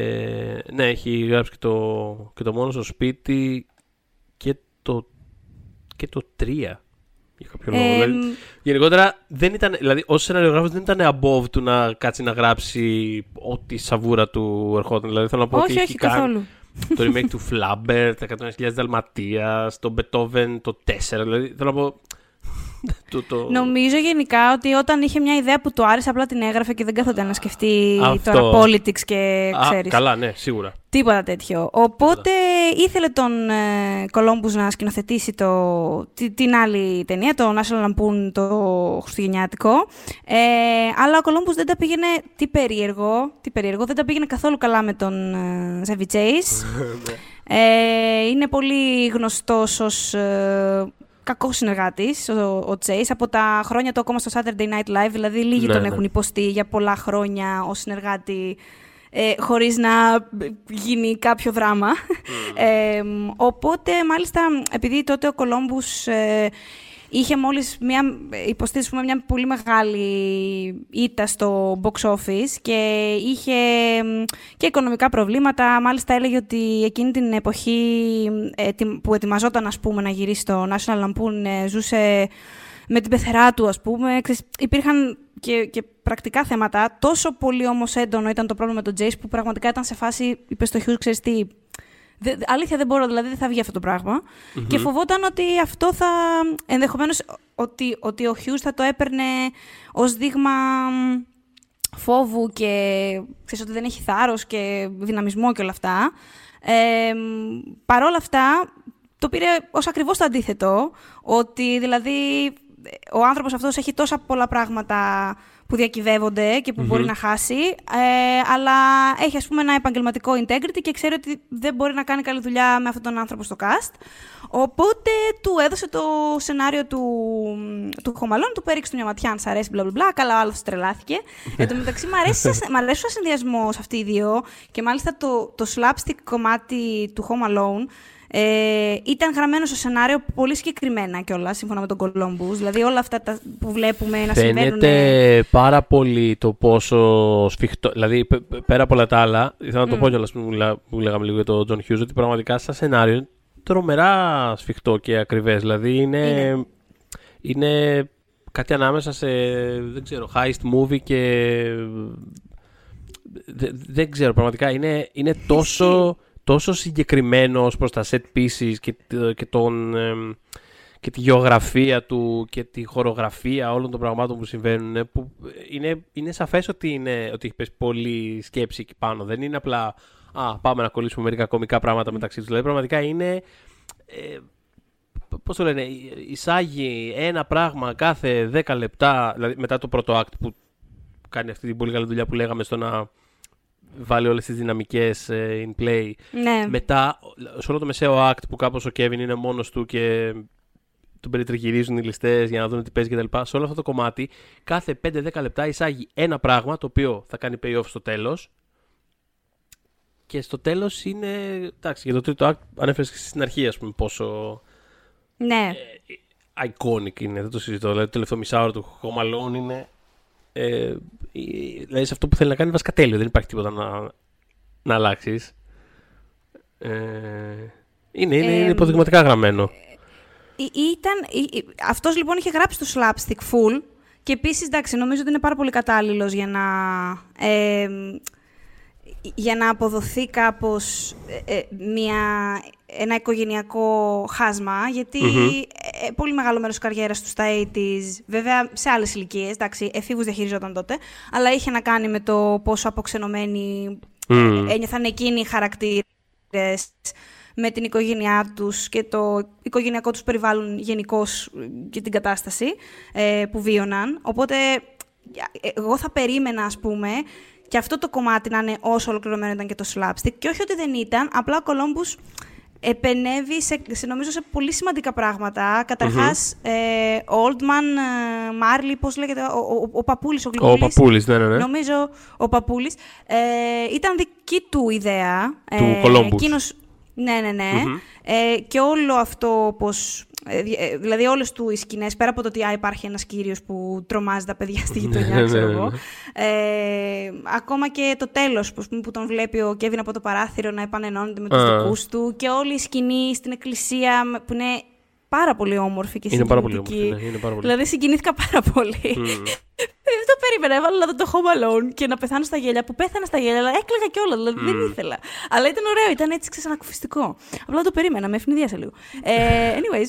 ναι, έχει γράψει και το, και το μόνος στο σπίτι και το, και το 3 για κάποιο λόγο. Ε, δηλαδή, γενικότερα δεν ήταν, δηλαδή ως σεναριογράφος δεν ήταν above του να κάτσει να γράψει ό,τι σαβούρα του ερχόταν. Δηλαδή θέλω να πω ότι όχι, έχει όχι κάνει καθόλου. το remake του Flubber, τα 100.000 Δαλματίας, το Beethoven το 4. Δηλαδή θέλω να πω το, το... Νομίζω γενικά ότι όταν είχε μια ιδέα που του άρεσε, απλά την έγραφε και δεν κάθονταν να σκεφτεί Αυτό. τώρα politics και Α, ξέρεις. καλά, ναι, σίγουρα. Τίποτα τέτοιο. Οπότε ήθελε τον ε, Κολόμπους να σκηνοθετήσει το, τη- την άλλη ταινία, το National Lampoon, το Χριστουγεννιάτικο. Ε, αλλά ο Κολόμπους δεν τα πήγαινε, τι περίεργο, τι περίεργο, δεν τα πήγαινε καθόλου καλά με τον ε, Chevy Chase. ε, είναι πολύ γνωστός ως ε, κακός συνεργάτης ο, ο Chase από τα χρόνια του ακόμα στο Saturday Night Live, δηλαδή λίγοι Ναι, τον ναι. έχουν υποστεί για πολλά χρόνια ως συνεργάτη ε, χωρίς να γίνει κάποιο δράμα. Ε, οπότε, μάλιστα, επειδή τότε ο Κολόμπους ε, είχε μόλις μια, υποστήσει πούμε, μια πολύ μεγάλη ήττα στο box office και είχε μ, και οικονομικά προβλήματα. Μάλιστα, έλεγε ότι εκείνη την εποχή ε, ετοι- που ετοιμαζόταν ας πούμε, να γυρίσει στο National Lampoon ε, ζούσε με την πεθερά του, ας πούμε. Ξέρεις, υπήρχαν και, και πρακτικά θέματα. Τόσο πολύ όμως έντονο ήταν το πρόβλημα με τον Jace που πραγματικά ήταν σε φάση, είπες στο Hughes, ξέρεις τι, Δε, αλήθεια δεν μπορώ, δηλαδή δεν θα βγει αυτό το πραγμα Και φοβόταν ότι αυτό θα. ενδεχομένως ότι, ότι ο Hughes θα το έπαιρνε ως δείγμα μ, φόβου και ξέρεις ότι δεν έχει θάρρος και δυναμισμό και όλα αυτά. Ε, Παρ' όλα αυτά, το πήρε ως ακριβώς το αντίθετο, ότι δηλαδή ο άνθρωπος αυτός έχει τόσα πολλά πράγματα που διακυβεύονται και που μπορεί να χάσει, ε, αλλά έχει ας πούμε ένα επαγγελματικό integrity και ξέρει ότι δεν μπορεί να κάνει καλή δουλειά με αυτόν τον άνθρωπο στο cast. Οπότε του έδωσε το σενάριο του, του Χωμαλών, του πέριξε του μια ματιά αν σ' αρέσει, μπλα μπλα μπλα. Καλά, ο άλλος τρελάθηκε. Εν τω μεταξύ, μου αρέσει, σαν- μ' αρέσει ο συνδυασμός αυτοί οι δύο και μάλιστα το, το slapstick κομμάτι του Home Alone ε, ήταν γραμμένο στο σενάριο πολύ συγκεκριμένα κιόλας, σύμφωνα με τον Columbus. Δηλαδή, όλα αυτά τα που βλέπουμε να συμβαίνουν. Φαίνεται πάρα πολύ το πόσο σφιχτό. Δηλαδή, π- π- πέρα από όλα τα άλλα, ήθελα να το πω κιόλας που, μιλά- που λέγαμε λίγο για τον John Hughes, ότι πραγματικά σαν σενάριο είναι τρομερά σφιχτό και ακριβές. Δηλαδή, είναι, Είναι. είναι κάτι ανάμεσα σε δεν ξέρω, heist movie και. δε- δεν ξέρω, πραγματικά είναι, είναι τόσο, τόσο συγκεκριμένο ως προς τα set pieces και, τ- και τον, εμ, και τη γεωγραφία του και τη χορογραφία όλων των πραγμάτων που συμβαίνουν ε, που είναι, είναι σαφές ότι, είναι, ότι έχεις πέσει πολύ σκέψη εκεί πάνω. Δεν είναι απλά α, πάμε να κολλήσουμε μερικά κομικά πράγματα μεταξύ τους. Δηλαδή πραγματικά είναι... Ε, Πώς το λένε, εισάγει ένα πράγμα κάθε 10 λεπτά, δηλαδή μετά το πρώτο act που κάνει αυτή την πολύ καλή δουλειά που λέγαμε στο να βάλει όλες τις δυναμικές ε, in play. Ναι. Μετά, σε όλο το μεσαίο act που κάπως ο Kevin είναι μόνος του και τον περιτριγυρίζουν οι ληστές για να δουν τι παίζει κτλ. Σε όλο αυτό το κομμάτι, κάθε 5-10 λεπτά εισάγει ένα πράγμα το οποίο θα κάνει payoff στο τέλος. Και στο τέλος είναι. Εντάξει, για το τρίτο act ανέφερες και στην αρχή, ας πούμε, πόσο ναι. iconic είναι, δεν το συζητώ. Δηλαδή, το τελευταίο μισάωρο του Home Alone είναι. Ε, ε, δηλαδή, σε αυτό που θέλει να κάνει βασικά τέλειο. Δεν υπάρχει τίποτα να, να αλλάξεις. Ε, είναι, είναι, είναι Ε, υποδειγματικά γραμμένο. Ή- Ήταν, ή- ή- αυτός λοιπόν είχε γράψει το slapstick full και επίσης εντάξει νομίζω ότι είναι πάρα πολύ κατάλληλος για να, ε, για να αποδοθεί κάπως ε, ε, μια, ένα οικογενειακό χάσμα γιατί ε, πολύ μεγάλο μέρος της καριέρας τους στα 80's βέβαια σε άλλες ηλικίες, εντάξει εφήβους διαχειριζόταν τότε αλλά είχε να κάνει με το πόσο αποξενωμένοι Μμμ. ε, ένιωθαν εκείνοι οι χαρακτήρες με την οικογένειά τους και το οικογενειακό τους περιβάλλον γενικώς και την κατάσταση ε, που βίωναν. Οπότε ε, εγώ θα περίμενα, ας πούμε, και αυτό το κομμάτι να είναι όσο ολοκληρωμένο ήταν και το slapstick. Και όχι ότι δεν ήταν, απλά ο Κολόμπους επενεύει σε, σε, νομίζω σε πολύ σημαντικά πράγματα. Καταρχάς, ε, Oldman, ε, Marley, πώς λέγεται, ο, ο, ο, ο Παπούλης, ο Ο Γλυκούλης. Παππούλης, ναι, ναι, ναι. Νομίζω ο Παπούλης. Ε, ήταν δική του ιδέα. Του Columbus. εκείνος- ναι, ναι, ναι. Ε, και όλο αυτό, πώς ε, ε, δηλαδή όλες του οι σκηνές, πέρα από το ότι α, υπάρχει ένας κύριος που τρομάζει τα παιδιά στη γειτονιά, Ναι, ξέρω ναι, εγώ. ναι. Ε, ακόμα και το τέλος που, ας πούμε, που τον βλέπει ο Κέβιν από το παράθυρο να επανενώνεται με τους Α. δικούς του και όλη η σκηνή στην εκκλησία με- που είναι πάρα πολύ όμορφη και Είναι πάρα πολύ συγκινητική. όμορφη. Ναι, είναι πάρα πολύ. Δηλαδή συγκινήθηκα πάρα πολύ. Μμ. Δεν το περίμενα. Έβαλα να δω το Home Alone και να πεθάνω στα γέλια. Που πέθανα στα γέλια, αλλά έκλαιγα κιόλας. Δηλαδή δεν ήθελα. Αλλά ήταν ωραίο, ήταν έτσι ξανακουφιστικό. Απλά το περίμενα, με ευνηδίασε λίγο. Ε, anyways.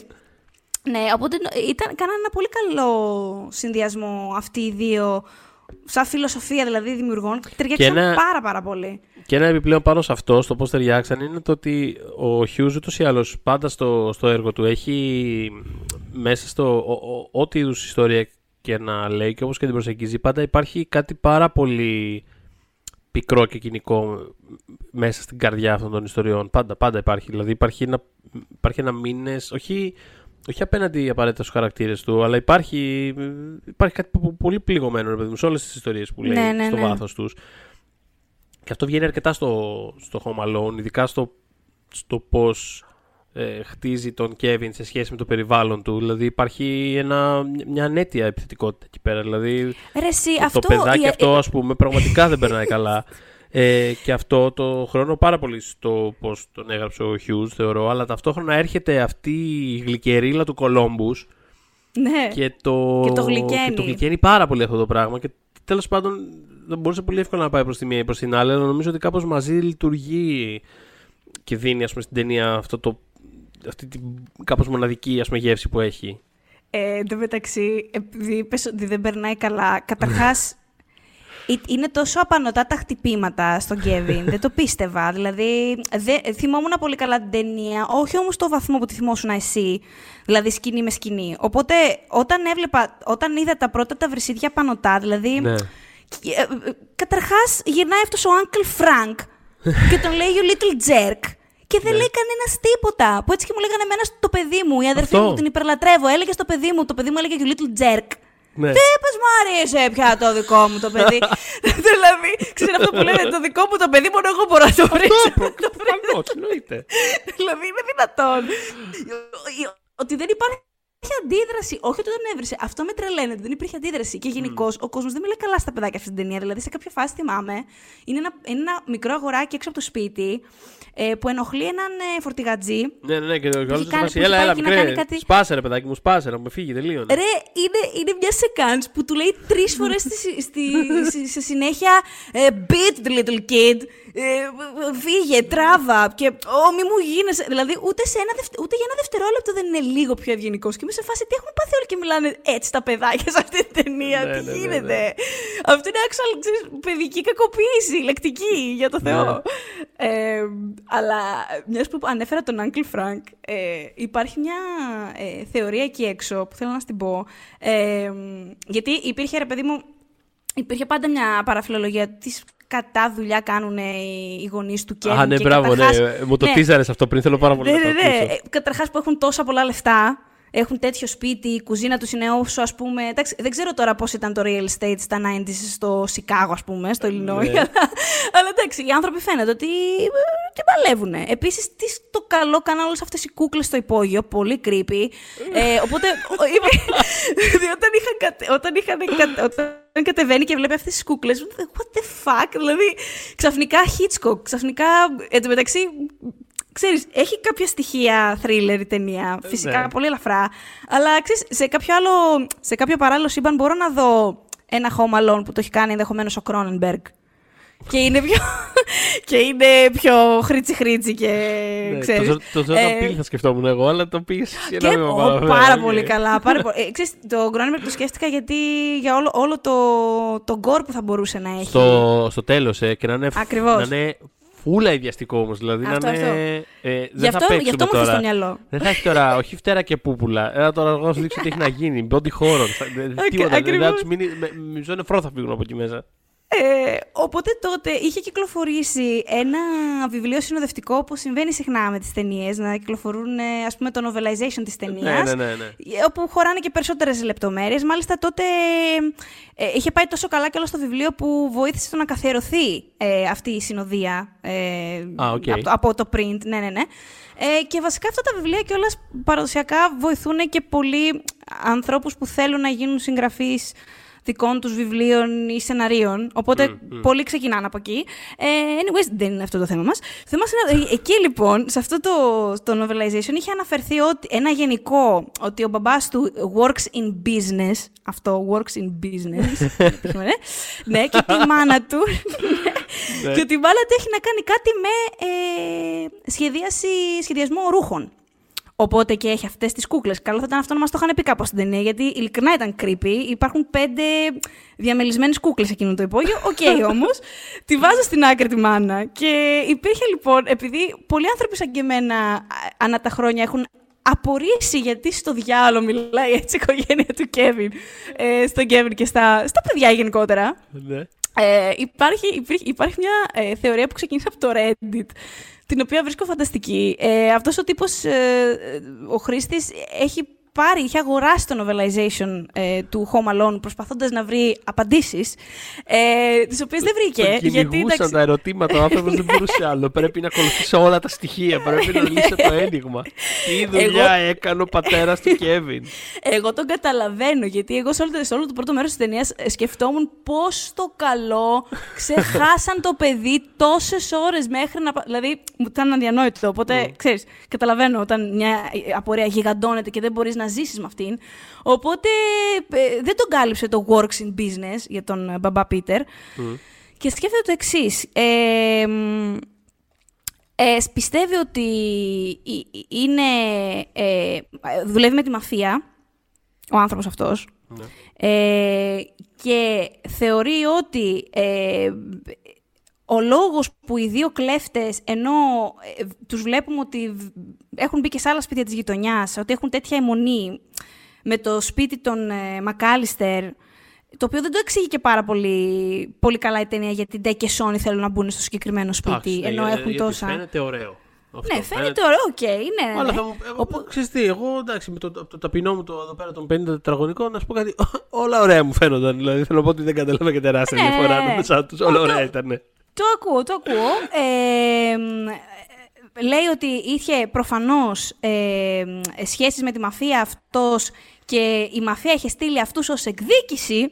Ναι, οπότε νο- ήταν, κάνανε ένα πολύ καλό συνδυασμό αυτοί οι δύο. Σαν φιλοσοφία δηλαδή δημιουργών. Ταιριάξαν ένα- πάρα πάρα πολύ. Και ένα επιπλέον πάνω σε αυτό, στο πώς ταιριάξαν, είναι το ότι ο Hughes ούτως ή άλλως πάντα στο, στο έργο του έχει μέσα στο. ο- ο- ό,τι είδους ιστορία και να λέει και όπως και την προσεγγίζει, πάντα υπάρχει κάτι πάρα πολύ πικρό και κοινικό μέσα στην καρδιά αυτών των ιστοριών. Πάντα, πάντα υπάρχει. Δηλαδή υπάρχει ένα, υπάρχει ένα μήνες, όχι, όχι απέναντι απαραίτητα στους χαρακτήρες του, αλλά υπάρχει, υπάρχει κάτι πο- πολύ πληγωμένο ρε παιδί μου, σε όλες τις ιστορίες που λέει Ναι, ναι, στο ναι. βάθος τους. Και αυτό βγαίνει αρκετά στο, στο Home Alone, ειδικά στο, στο πώς ε, χτίζει τον Kevin σε σχέση με το περιβάλλον του. Δηλαδή υπάρχει ένα, μια ανέτεια επιθετικότητα εκεί πέρα. Δηλαδή Ρε, εσύ, το, αυτό. το παιδάκι η- αυτό, ας πούμε, πραγματικά δεν περνάει καλά. Ε, και αυτό το χρόνο πάρα πολύ στο πώς τον έγραψε ο Hughes, θεωρώ, αλλά ταυτόχρονα έρχεται αυτή η γλυκερίλα του Κολόμπους Ναι. και το, Και το γλυκαίνει. και το γλυκαίνει πάρα πολύ αυτό το πράγμα και τέλος πάντων δεν μπορούσε πολύ εύκολα να πάει προς τη μία ή προς την άλλη, αλλά νομίζω ότι κάπως μαζί λειτουργεί και δίνει ας πούμε, στην ταινία αυτό το, αυτή την κάπως μοναδική ας πούμε, γεύση που έχει. Ε, εν τω μεταξύ, επειδή είπες ότι δεν περνάει καλά, καταρχάς ε- είναι τόσο απανοτά τα χτυπήματα στον Κέβιν. δεν το πίστευα. Δηλαδή, δε, θυμόμουν πολύ καλά την ταινία, όχι όμως στο βαθμό που τη θυμόσουν εσύ. Δηλαδή, σκηνή με σκηνή. Οπότε, όταν έβλεπα, όταν είδα τα πρώτα τα βρυσίδια πανωτά, δηλαδή. Ναι. και, ε, ε, καταρχάς, γυρνάει αυτός ο Uncle Frank και τον λέει You little jerk. Και δεν Ναι. λέει κανένας τίποτα. Που έτσι και μου λέγανε εμένα στο παιδί μου. Η αδερφή Αυτό. μου την υπερλατρεύω. Έλεγε στο παιδί μου, το παιδί μου έλεγε You little jerk. Ναι. Δεν πες μου αρέσει πια το δικό μου το παιδί. δηλαδή, ξέρει αυτό που λένε το δικό μου το παιδί, μόνο εγώ μπορώ να το βρίσκω. Αυτό, προφανώς, εννοείται. δηλαδή, είναι δυνατόν. Ότι δεν υπάρχει αντίδραση. Όχι ότι τον έβρισε. Αυτό με τρελαίνει. ότι Δεν υπήρχε αντίδραση. Και γενικώ ο κόσμος δεν μιλάει καλά στα παιδάκια αυτή την ταινία. Δηλαδή, σε κάποια φάση θυμάμαι, είναι ένα, είναι ένα μικρό αγοράκι έξω από το σπίτι ε, που ενοχλεί έναν ε, φορτηγατζή. Ναι, ναι, ναι, και ο άλλος κάνει- του φάση, που έχει έλα, πάει έλα, εκεί να μικρέ, κάνει κάτι- σπάσε ρε παιδάκι μου, σπάσε, να μου φύγει, τελείωνε. Ρε, είναι, είναι μια σεκάνς που του λέει τρεις φορές στη, στη, στη- σε συνέχεια ε, beat the little kid, ε, φύγε, τράβα και «Ω, μη μου γίνεσαι». Δηλαδή, ούτε, σε ένα, δευτε- ούτε για ένα δευτερόλεπτο δεν είναι λίγο πιο ευγενικός. Και είμαι σε φάση, τι έχουν πάθει όλοι και μιλάνε έτσι τα παιδάκια σε αυτή την ταινία, Ναι, τι ναι, ναι, γίνεται. Αυτό είναι actual, ξέρεις, παιδική κακοποίηση, λεκτική, για το Θεό. Ναι. Ε, αλλά μιας που ανέφερα τον Uncle Frank, ε, υπάρχει μια ε, θεωρία εκεί έξω που θέλω να στην πω. Ε, γιατί υπήρχε, ρε παιδί μου, υπήρχε πάντα μια παραφιλολογία τι κατά δουλειά κάνουν οι, οι γονείς του Kevin. Α, ναι, και μπράβο, καταρχάς- ναι. Μου το ναι, τίζαρες αυτό πριν, θέλω πάρα πολύ ναι, να το ναι, ναι. ακούσω. Καταρχάς που έχουν τόσα πολλά λεφτά, έχουν τέτοιο σπίτι, η κουζίνα τους είναι όσο ας πούμε. Εντάξει, δεν ξέρω τώρα πώς ήταν το real estate στα 90s στο Σικάγο, ας πούμε, στο Illinois. Ναι. αλλά, αλλά εντάξει, οι άνθρωποι φαίνεται ότι ε, τι παλεύουν. Επίσης, τι το καλό κάναν όλες αυτές οι κούκλες στο υπόγειο, πολύ creepy. ε, οπότε, ο- είπε, δηλαδή, όταν, είχαν, κατε- όταν, είχαν, κατε- όταν κατεβαίνει και βλέπει αυτές τις κούκλες, what the fuck, δηλαδή ξαφνικά Hitchcock, ξαφνικά. Εν τω μεταξύ, ξέρεις, έχει κάποια στοιχεία thriller η ταινία, φυσικά Ναι. πολύ ελαφρά, αλλά ξέρεις, σε κάποιο άλλο, σε κάποιο παράλληλο σύμπαν μπορώ να δω ένα Home Alone που το έχει κάνει ενδεχομένως ο Κρόνενμπεργκ. Και είναι πιο, και είναι πιο χρήτσι χρήτσι και Ναι, ξέρεις. Το, το Jordan ε, Peele θα σκεφτόμουν εγώ, αλλά το πήγες σε και, ένα βήμα ω, παραπέρα, πάρα οκ. πολύ καλά. Πάρα πολύ. Ε, ξέρεις, το Κρόνενμπεργκ το σκέφτηκα γιατί για όλο, όλο το, το gore που θα μπορούσε να έχει. Στο, στο τέλος, ε, και να είναι, Ακριβώς. να είναι φουλ αηδιαστικό όμως, δηλαδή Αυτό, να είναι... αυτό. Ε, Γι' δεν θα αυτό, γι' παίξουμε αυτό μου ήρθε τώρα. στο μυαλό. Δεν θα έχει τώρα, όχι φτερά και πούπουλα. Έλα τώρα εγώ να σου δείξω τι έχει να γίνει. Body horror. Θα- δεν- Ακ- Τίποτα. Δεν θα ακριβώς. του μείνει. με- Μισό νεφρό θα φύγουν από εκεί μέσα. Ε, Οπότε τότε είχε κυκλοφορήσει ένα βιβλίο συνοδευτικό, όπως συμβαίνει συχνά με τις ταινίες, να κυκλοφορούν ας πούμε το novelization της ταινίας. Ναι, ναι, ναι, ναι. Όπου χωράνε και περισσότερες λεπτομέρειες. Μάλιστα τότε ε, είχε πάει τόσο καλά και όλο στο βιβλίο που βοήθησε το να καθιερωθεί ε, αυτή η συνοδεία ε, Α, οκ. από, το- από το print. Ναι, ναι, ναι. Ε, και βασικά αυτά τα βιβλία κιόλας παραδοσιακά βοηθούν και πολλοί ανθρώπους που θέλουν να γίνουν συγγραφείς δικών τους βιβλίων ή σεναρίων. Οπότε πολλοί ξεκινάνε από εκεί. Ε, anyways, δεν είναι αυτό το θέμα μας. Το θέμα είναι, ε, εκεί λοιπόν, σε αυτό το, το novelization, είχε αναφερθεί ότι, ένα γενικό, ότι ο μπαμπάς του works in business, αυτό, works in business, ναι, ναι, και τη μάνα του, Ναι. και ότι η μάνα του έχει να κάνει κάτι με ε, σχεδίαση, σχεδιασμό ρούχων. Οπότε και έχει αυτές τις κούκλες. Καλό θα ήταν αυτό να μας το είχαν πει κάπως στην ταινία, γιατί ειλικρινά ήταν creepy. Υπάρχουν πέντε διαμελισμένες κούκλες εκείνο το υπόγειο. Οκ όμως. τη βάζω στην άκρη τη μάνα. Και υπήρχε λοιπόν, επειδή πολλοί άνθρωποι σαν και εμένα α, ανά τα χρόνια έχουν απορήσει γιατί στο διάλογο μιλάει έτσι η οικογένεια του Κέβιν. Ε, στον Κέβιν και στα, στα παιδιά γενικότερα. Ναι. Ε, υπάρχει, υπήρχε- υπάρχει μια ε, θεωρία που ξεκίνησε από το Reddit, την οποία βρίσκω φανταστική. Ε, αυτός ο τύπος, ε, ε, ο χρήστης, έχει πάρει, είχε αγοράσει το novelization ε, του Home Alone προσπαθώντας να βρει απαντήσεις, ε, τις οποίες δεν βρήκε. Τον γιατί, κυνηγούσαν εντάξει, τα ερωτήματα, ο άνθρωπος δεν μπορούσε άλλο. Πρέπει να ακολουθήσει όλα τα στοιχεία. Πρέπει να λύσει το ένιγμα. Τι δουλειά έκανε ο πατέρας του Κέβιν. Εγώ τον καταλαβαίνω, γιατί εγώ σε όλο, το- σε όλο το πρώτο μέρος της ταινίας ε, σκεφτόμουν πώς το καλό ξεχάσαν το παιδί τόσες ώρες μέχρι να... πα- Δηλαδή, μου ήταν αδιανόητο, οπότε, ξέρεις, καταλαβαίνω όταν μια απορία γιγαντώνεται και δεν μπορείς να ζήσεις με αυτήν. Οπότε, ε, δεν τον κάλυψε το works in business για τον ε, μπαμπά Πίτερ. Και σκέφτεται το εξής. Ε, μ, ε, πιστεύει ότι η- η- είναι, ε, δουλεύει με τη μαφία, ο άνθρωπος αυτός, ε, και θεωρεί ότι ε, ο λόγος που οι δύο κλέφτες, ενώ ε, τους βλέπουμε ότι β- έχουν μπει και σε άλλα σπίτια της γειτονιάς, ότι έχουν τέτοια εμμονή με το σπίτι των ε, Μακάλιστερ, το οποίο δεν το εξηγεί και πάρα πολύ, πολύ καλά η ταινία, γιατί ντε και σώνει θέλουν να μπουν στο συγκεκριμένο σπίτι, Εντάξει, ενώ ε, έχουν γιατί τόσα... Φαίνεται ωραίο. Αυτό, Ναι, φαίνεται ωραίο, οκ, ναι, ναι. Αλλά ναι. θα μου, εγώ, ξέρεις τι, εγώ εντάξει, με το, το ταπεινό μου το, εδώ πέρα των 50 τετραγωνικών, να σου πω κάτι, όλα ωραία μου φαίνονταν. Δηλαδή θέλω να πω ότι δεν κατάλαβα και τεράστια Ναι, ναι, διαφορά ναι. ανάμεσά τους. Όλα ωραία ήταν. Το ακούω, το ακούω. Ε, μ, ε, λέει ότι είχε προφανώς ε, μ, σχέσεις με τη μαφία αυτός και η μαφία είχε στείλει αυτούς ως εκδίκηση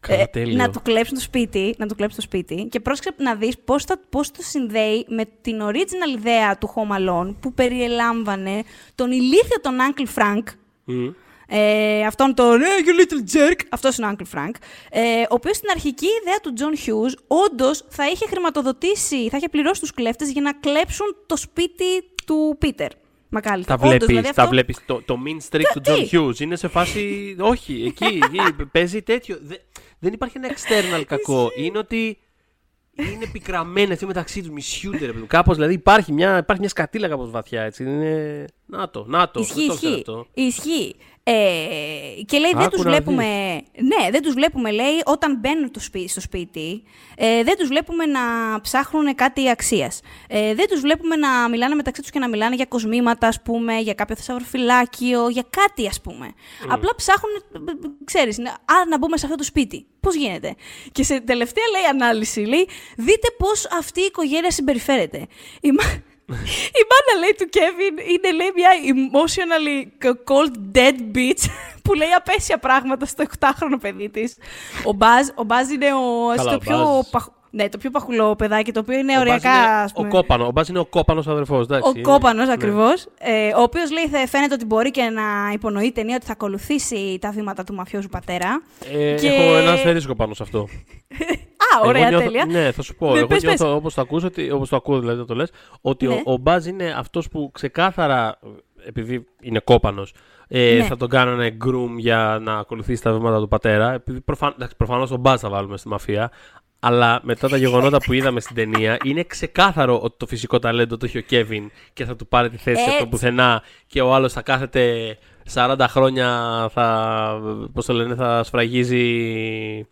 Καλά, ε, τέλειο. να του κλέψουν το σπίτι, να του κλέψουν το σπίτι και πρόσεξε να δεις πώς, θα, πώς το συνδέει με την original ιδέα του Home Alone που περιελάμβανε τον ηλίθιο τον Uncle Frank Μμ. Ε, αυτόν τον hey, you little jerk, αυτός είναι ο Uncle Frank, ε, ο οποίος στην αρχική ιδέα του John Hughes όντως θα είχε χρηματοδοτήσει, θα είχε πληρώσει τους κλέφτες για να κλέψουν το σπίτι του Peter. Μακάλιστα. Τα βλέπεις, δηλαδή, τα αυτό- βλέπεις. Το, το mean streak του τι; John Hughes είναι σε φάση. Όχι, εκεί, εκεί παίζει τέτοιο. Δε- δεν υπάρχει ένα external κακό. είναι ότι είναι πικραμένοι αυτοί μεταξύ τους. Μισιούνται, ρε παιδί. Κάπως δηλαδή υπάρχει μια, υπάρχει μια σκατήλα κάπως βαθιά έτσι. Είναι. Να το, να το. Ισχύει, δεν το ξέρω ισχύει. αυτό. Ισχύει. Ε, και λέει, δεν Άκου τους να βλέπουμε... Ναι, δεν τους βλέπουμε, λέει, όταν μπαίνουν το σπίτι, στο σπίτι, ε, δεν τους βλέπουμε να ψάχνουν κάτι αξίας. Ε, δεν τους βλέπουμε να μιλάνε μεταξύ τους και να μιλάνε για κοσμήματα, ας πούμε, για κάποιο θησαυροφυλάκιο, για κάτι, ας πούμε. Απλά ψάχνουν, ε, ε, ξέρεις, να- α, να μπούμε σε αυτό το σπίτι. Πώς γίνεται; Και σε τελευταία, λέει, ανάλυση, λέει, δείτε πώς αυτή η οικογένεια συμπεριφέρεται. Η, μα- η μάνα λέει του Κέβιν είναι λέει μια emotionally cold dead bitch που λέει απέσια πράγματα στο 8χρονο παιδί της. Ο Μπάζ, ο Μπάζ είναι ο, Καλά, το, ο πιο, Μπάζ. παχ- ναι, το πιο παχουλό παιδάκι, το οποίο είναι Ο Μπάζ ωριακά. είναι ας πούμε. Ο κόπανο. Ο Μπάζ είναι ο κόπανος αδερφός. Ο κόπανος ακριβώς. Ε, ο οποίος λέει θα φαίνεται ότι μπορεί και να υπονοεί η ταινία ότι θα ακολουθήσει τα βήματα του μαφιόζου πατέρα. Ε, Και- Έχω ένα αστερίσκο πάνω σε αυτό. Α, ωραία, Εγώ νιώθω- τέλεια. Ναι, θα σου πω. Ναι, εγώ πες, νιώθω όπως το ακούς, ότι, όπως το ακούω δηλαδή το λες, ότι Ναι. ο, ο Μπάζ είναι αυτός που ξεκάθαρα, επειδή είναι κόπανος, ε, Ναι. θα τον κάνανε groom για να ακολουθήσει τα βήματα του πατέρα. Επειδή προφαν, εντάξει, προφανώς τον Μπάζ θα βάλουμε στη μαφία. Αλλά μετά τα γεγονότα που είδαμε στην ταινία, είναι ξεκάθαρο ότι το φυσικό ταλέντο το έχει ο Κέβιν και θα του πάρει τη θέση από το Έτσι. πουθενά και ο άλλος θα κάθεται 40 χρόνια, θα, πώς το λένε, θα σφραγίζει πώς-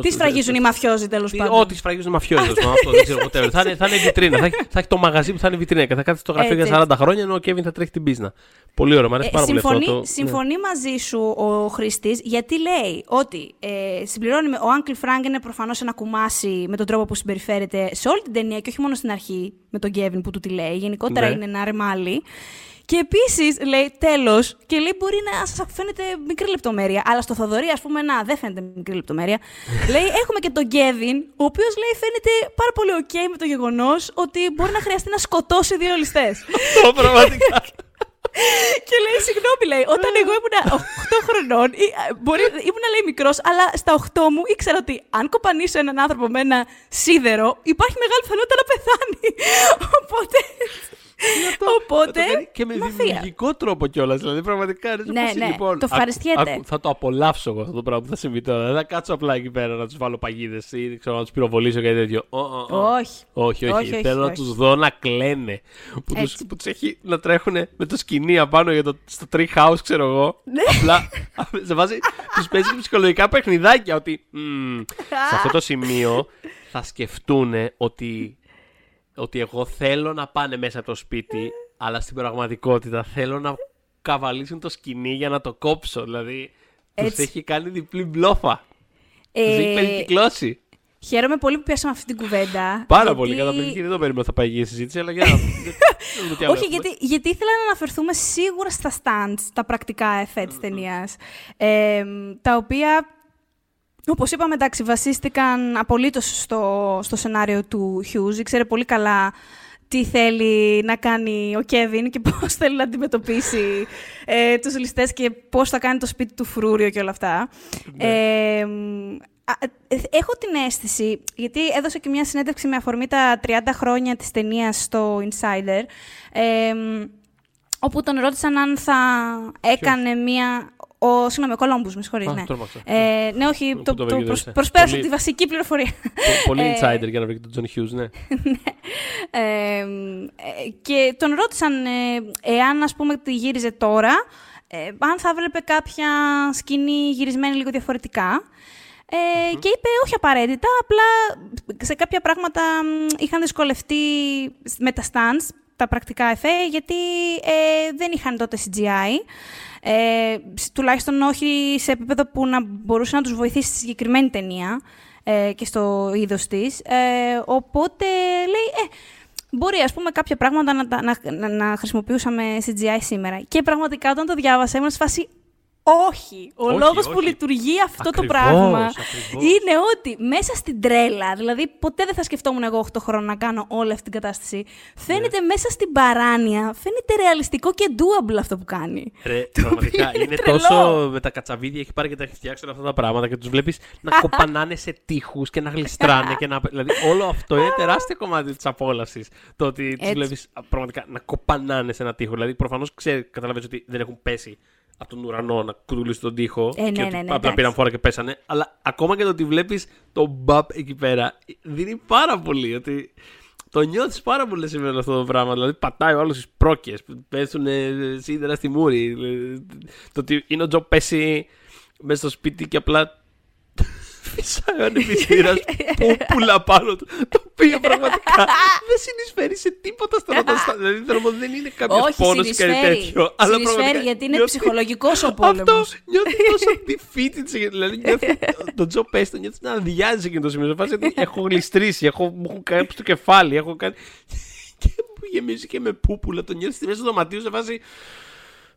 Τι σφραγίζουν οι μαφιόζοι τέλος Τι- πάντων; Ό,τι σφραγίζουν οι μαφιόζοι. τέλος πάντων, Αυτό δεν ξέρω ποτέ. Θα είναι, θα είναι βιτρίνα. θα, έχει, θα έχει το μαγαζί που θα είναι βιτρίνα και θα κάθεται στο γραφείο Έτσι, για 40 χρόνια ενώ ο Κέβιν θα τρέχει την πίσνα. Πολύ ωραίο, μου αρέσει Ε, πάρα συμφωνεί, πολύ αυτό. το- συμφωνεί μαζί σου ο χρήστης, γιατί λέει ότι ε, συμπληρώνει με ο Uncle Frank είναι προφανώς ένα κουμάσι με τον τρόπο που συμπεριφέρεται σε όλη την ταινία και όχι μόνο στην αρχή με τον Kevin που του τη λέει. Γενικότερα Ναι. είναι ένα ρεμάλι. Και επίσης λέει τέλος, και λέει μπορεί να σας φαίνεται μικρή λεπτομέρεια, αλλά στο Θοδωρή, ας πούμε, να δεν φαίνεται μικρή λεπτομέρεια. λέει έχουμε και τον Kevin, ο οποίος λέει φαίνεται πάρα πολύ OK με το γεγονός ότι μπορεί να χρειαστεί να σκοτώσει δύο ληστές. Αυτό πραγματικά. Και λέει, συγγνώμη, λέει, όταν εγώ ήμουν 8 χρονών, ή, α, μπορεί, ήμουν λέει μικρός, αλλά στα 8 μου ήξερα ότι αν κοπανίσω έναν άνθρωπο με ένα σίδερο, υπάρχει μεγάλη πιθανότητα να πεθάνει. Οπότε. Οπότε. Θα το κάνει και με μαφία. δημιουργικό τρόπο κιόλας. Δηλαδή, πραγματικά. είναι Ναι, όπως, ναι, λοιπόν, το άκου- ευχαριστιέται. άκου, θα το απολαύσω εγώ αυτό το πράγμα που θα συμβεί τώρα. Δεν θα κάτσω απλά εκεί πέρα να τους βάλω παγίδες ή ξέρω, να τους πυροβολήσω και τέτοιο. Ω, ω, ω. Όχι. Όχι, όχι. Όχι, όχι, Θέλω να όχι. τους δω να κλαίνε. Που τους, Έτσι. που τους έχει να τρέχουν με το σκηνή απάνω για το, στο tree house, ξέρω εγώ. Ναι. Απλά σε βάζει, τους παίζει και ψυχολογικά παιχνιδάκια ότι «Μμμ, σε αυτό το σημείο θα σκεφτούν ότι, ότι εγώ θέλω να πάνε μέσα από το σπίτι, αλλά στην πραγματικότητα θέλω να καβαλήσουν το σκηνή για να το κόψω. Δηλαδή, τους Έτσι. έχει κάνει διπλή μπλόφα. Τους Ε, έχει περικυκλώσει. Χαίρομαι πολύ που πιάσαμε αυτή την κουβέντα. Πάρα γιατί- πολύ καταπληκτική. Δεν το περίμενα θα πάει η συζήτηση, αλλά για να. να δούμε τι άλλο Όχι, έχουμε. γιατί, γιατί ήθελα να αναφερθούμε σίγουρα στα stunts, τα πρακτικά εφέ της ταινίας, ε, τα οποία, όπως είπαμε, εντάξει, βασίστηκαν απολύτως στο, στο σενάριο του Hughes. Ήξερε πολύ καλά τι θέλει να κάνει ο Κέβιν και πώς θέλει να αντιμετωπίσει ε, τους ληστές και πώς θα κάνει το σπίτι του φρούριο και όλα αυτά. Ε, α, ε, έχω την αίσθηση, γιατί έδωσε και μια συνέντευξη με αφορμή τα 30 χρόνια της ταινίας στο Insider, ε, όπου τον ρώτησαν αν θα έκανε μια... Ο, συγγνώμη, ο Κολόμπους, με συγχωρείς, Α, ναι. τρόμαξα. Ε, ναι, όχι, Πού το, το το, βρήκε, προσ- δεν προσπέρασα Πολύ- τη βασική πληροφορία. Πο- Πολύ Ε, insider για να βρει και τον John Hughes, ναι. Ε, ε, και τον ρώτησαν ε, εάν, ας πούμε, τη γύριζε τώρα, ε, αν θα βλέπε κάποια σκηνή γυρισμένη λίγο διαφορετικά. Ε, Και είπε όχι απαραίτητα, απλά σε κάποια πράγματα μ, είχαν δυσκολευτεί με τα stands, τα πρακτικά εφέ, γιατί ε, δεν είχαν τότε CGI. Ε, σ- τουλάχιστον όχι σε επίπεδο που να μπορούσε να τους βοηθήσει στη συγκεκριμένη ταινία ε, και στο είδος της. Ε, οπότε λέει, ε, μπορεί ας πούμε κάποια πράγματα να, τα- να, να, να χρησιμοποιούσαμε CGI σήμερα. Και πραγματικά όταν το διάβασα ήμουν σε φάση όχι. Ο Όχι, λόγος που όχι. λειτουργεί αυτό το Ακριβώς, πράγμα ακριβώς. είναι ότι μέσα στην τρέλα, δηλαδή ποτέ δεν θα σκεφτόμουν εγώ 8 χρόνια να κάνω όλη αυτή την κατάσταση. Φαίνεται Ναι. μέσα στην παράνοια, φαίνεται ρεαλιστικό και doable αυτό που κάνει. Ρε, πραγματικά είναι είναι τρελό. τόσο με τα κατσαβίδια έχει πάρει και τα έχει φτιάξει όλα αυτά τα πράγματα και τους βλέπεις να κοπανάνε σε τείχους και να γλιστράνε και να. Δηλαδή, όλο αυτό είναι τεράστιο κομμάτι της απόλαυσης. Το ότι τους Έτσι. βλέπεις πραγματικά να κοπανάνε σε ένα τείχο. Δηλαδή, προφανώς καταλαβαίνεις ότι δεν έχουν πέσει από τον ουρανό να κουτουλήσουν τον τοίχο. Ε, ναι, και ναι, ότι ναι, απλά εντάξει. πήραν φόρα και πέσανε. Αλλά ακόμα και το ότι βλέπεις τον μπαπ εκεί πέρα δίνει πάρα πολύ. Ότι το νιώθεις πάρα πολύ σήμερα αυτό το πράγμα. Δηλαδή, πατάει ο άλλος τι πρόκειες, πέσουν ε, σίδερα στη μούρη. Ε, Το ότι είναι ο Τζο πέσει μέσα στο σπίτι και απλά φυσάει ο ανεπιστήρα πούπουλα πάνω του. Το οποίο πραγματικά δεν συνεισφέρει σε τίποτα στο να το στα- Δηλαδή, θέλω να πω, δεν είναι κάποιος Όχι, πόνος ή κάτι συνεισφέρει. τέτοιο. Αλλά Συνεισφέρει πραγματικά γιατί είναι νιώθει- ψυχολογικός ο Αυτό πόλεμος. νιώθει τόσο defeated. Δηλαδή, νιώθει τον Τζο Πέστη, το νιώθεις να αδειάζει εκείνο το σημείο. Σε φάση ότι έχω γλιστρήσει, έχω, μου έχουν κάνει το κεφάλι, έχω κάνει. Και μου γεμίζει και με πούπουλα. Το νιώθεις στη μέση του δωματίου σε φάση.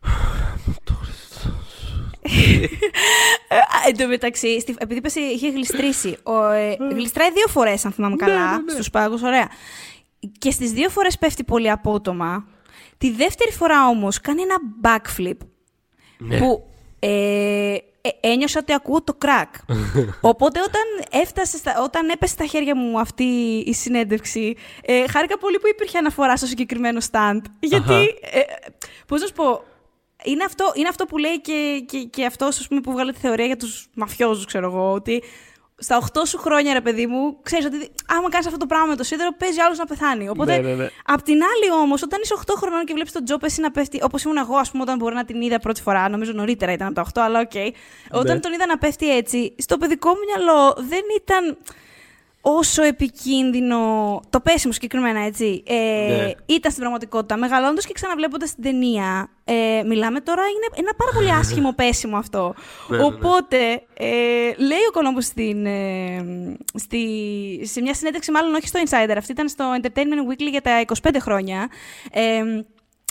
Ε, α, Εν τω μεταξύ, στη- επειδή είπες είχε γλιστρήσει. Ο, ε, γλιστράει δύο φορές, αν θυμάμαι καλά, ναι, ναι. στους πάγους, ωραία. Και στις δύο φορές πέφτει πολύ απότομα. Τη δεύτερη φορά όμως κάνει ένα backflip Ναι. που ε, ε, ένιωσα ότι ακούω το κρακ. Οπότε όταν, έφτασε στα, όταν έπεσε στα χέρια μου αυτή η συνέντευξη, ε, χάρηκα πολύ που υπήρχε αναφορά στο συγκεκριμένο stand. Γιατί, Αχα. ε, πώς να σου πω, είναι αυτό, είναι αυτό που λέει και, και, και αυτός ας πούμε, που βγάλε τη θεωρία για τους μαφιόζους, ξέρω εγώ, ότι στα 8 σου χρόνια, ρε παιδί μου, ξέρεις ότι άμα κάνεις αυτό το πράγμα με το σίδερο, παίζει άλλος να πεθάνει. Οπότε, Ναι, ναι, ναι. απ' την άλλη όμως, όταν είσαι 8 χρονών και βλέπεις τον Τζο Πέσι να πέφτει, όπως ήμουν εγώ, ας πούμε, όταν μπορεί να την είδα πρώτη φορά, νομίζω νωρίτερα ήταν από τα 8, αλλά οκ. Όταν Ναι. τον είδα να πέφτει έτσι, στο παιδικό μου μυαλό δεν ήταν όσο επικίνδυνο. Το πέσιμο συγκεκριμένα, έτσι. Ε, Ναι. Ήταν στην πραγματικότητα. Μεγαλώνοντας και ξαναβλέποντας την ταινία, ε, μιλάμε τώρα, είναι ένα πάρα πολύ άσχημο πέσιμο αυτό. Ναι, ναι, ναι. Οπότε, ε, λέει ο Κολόμπος στην, ε, στη, σε μια συνέντευξη, μάλλον όχι στο Insider, αυτή ήταν στο Entertainment Weekly για τα 25 χρόνια.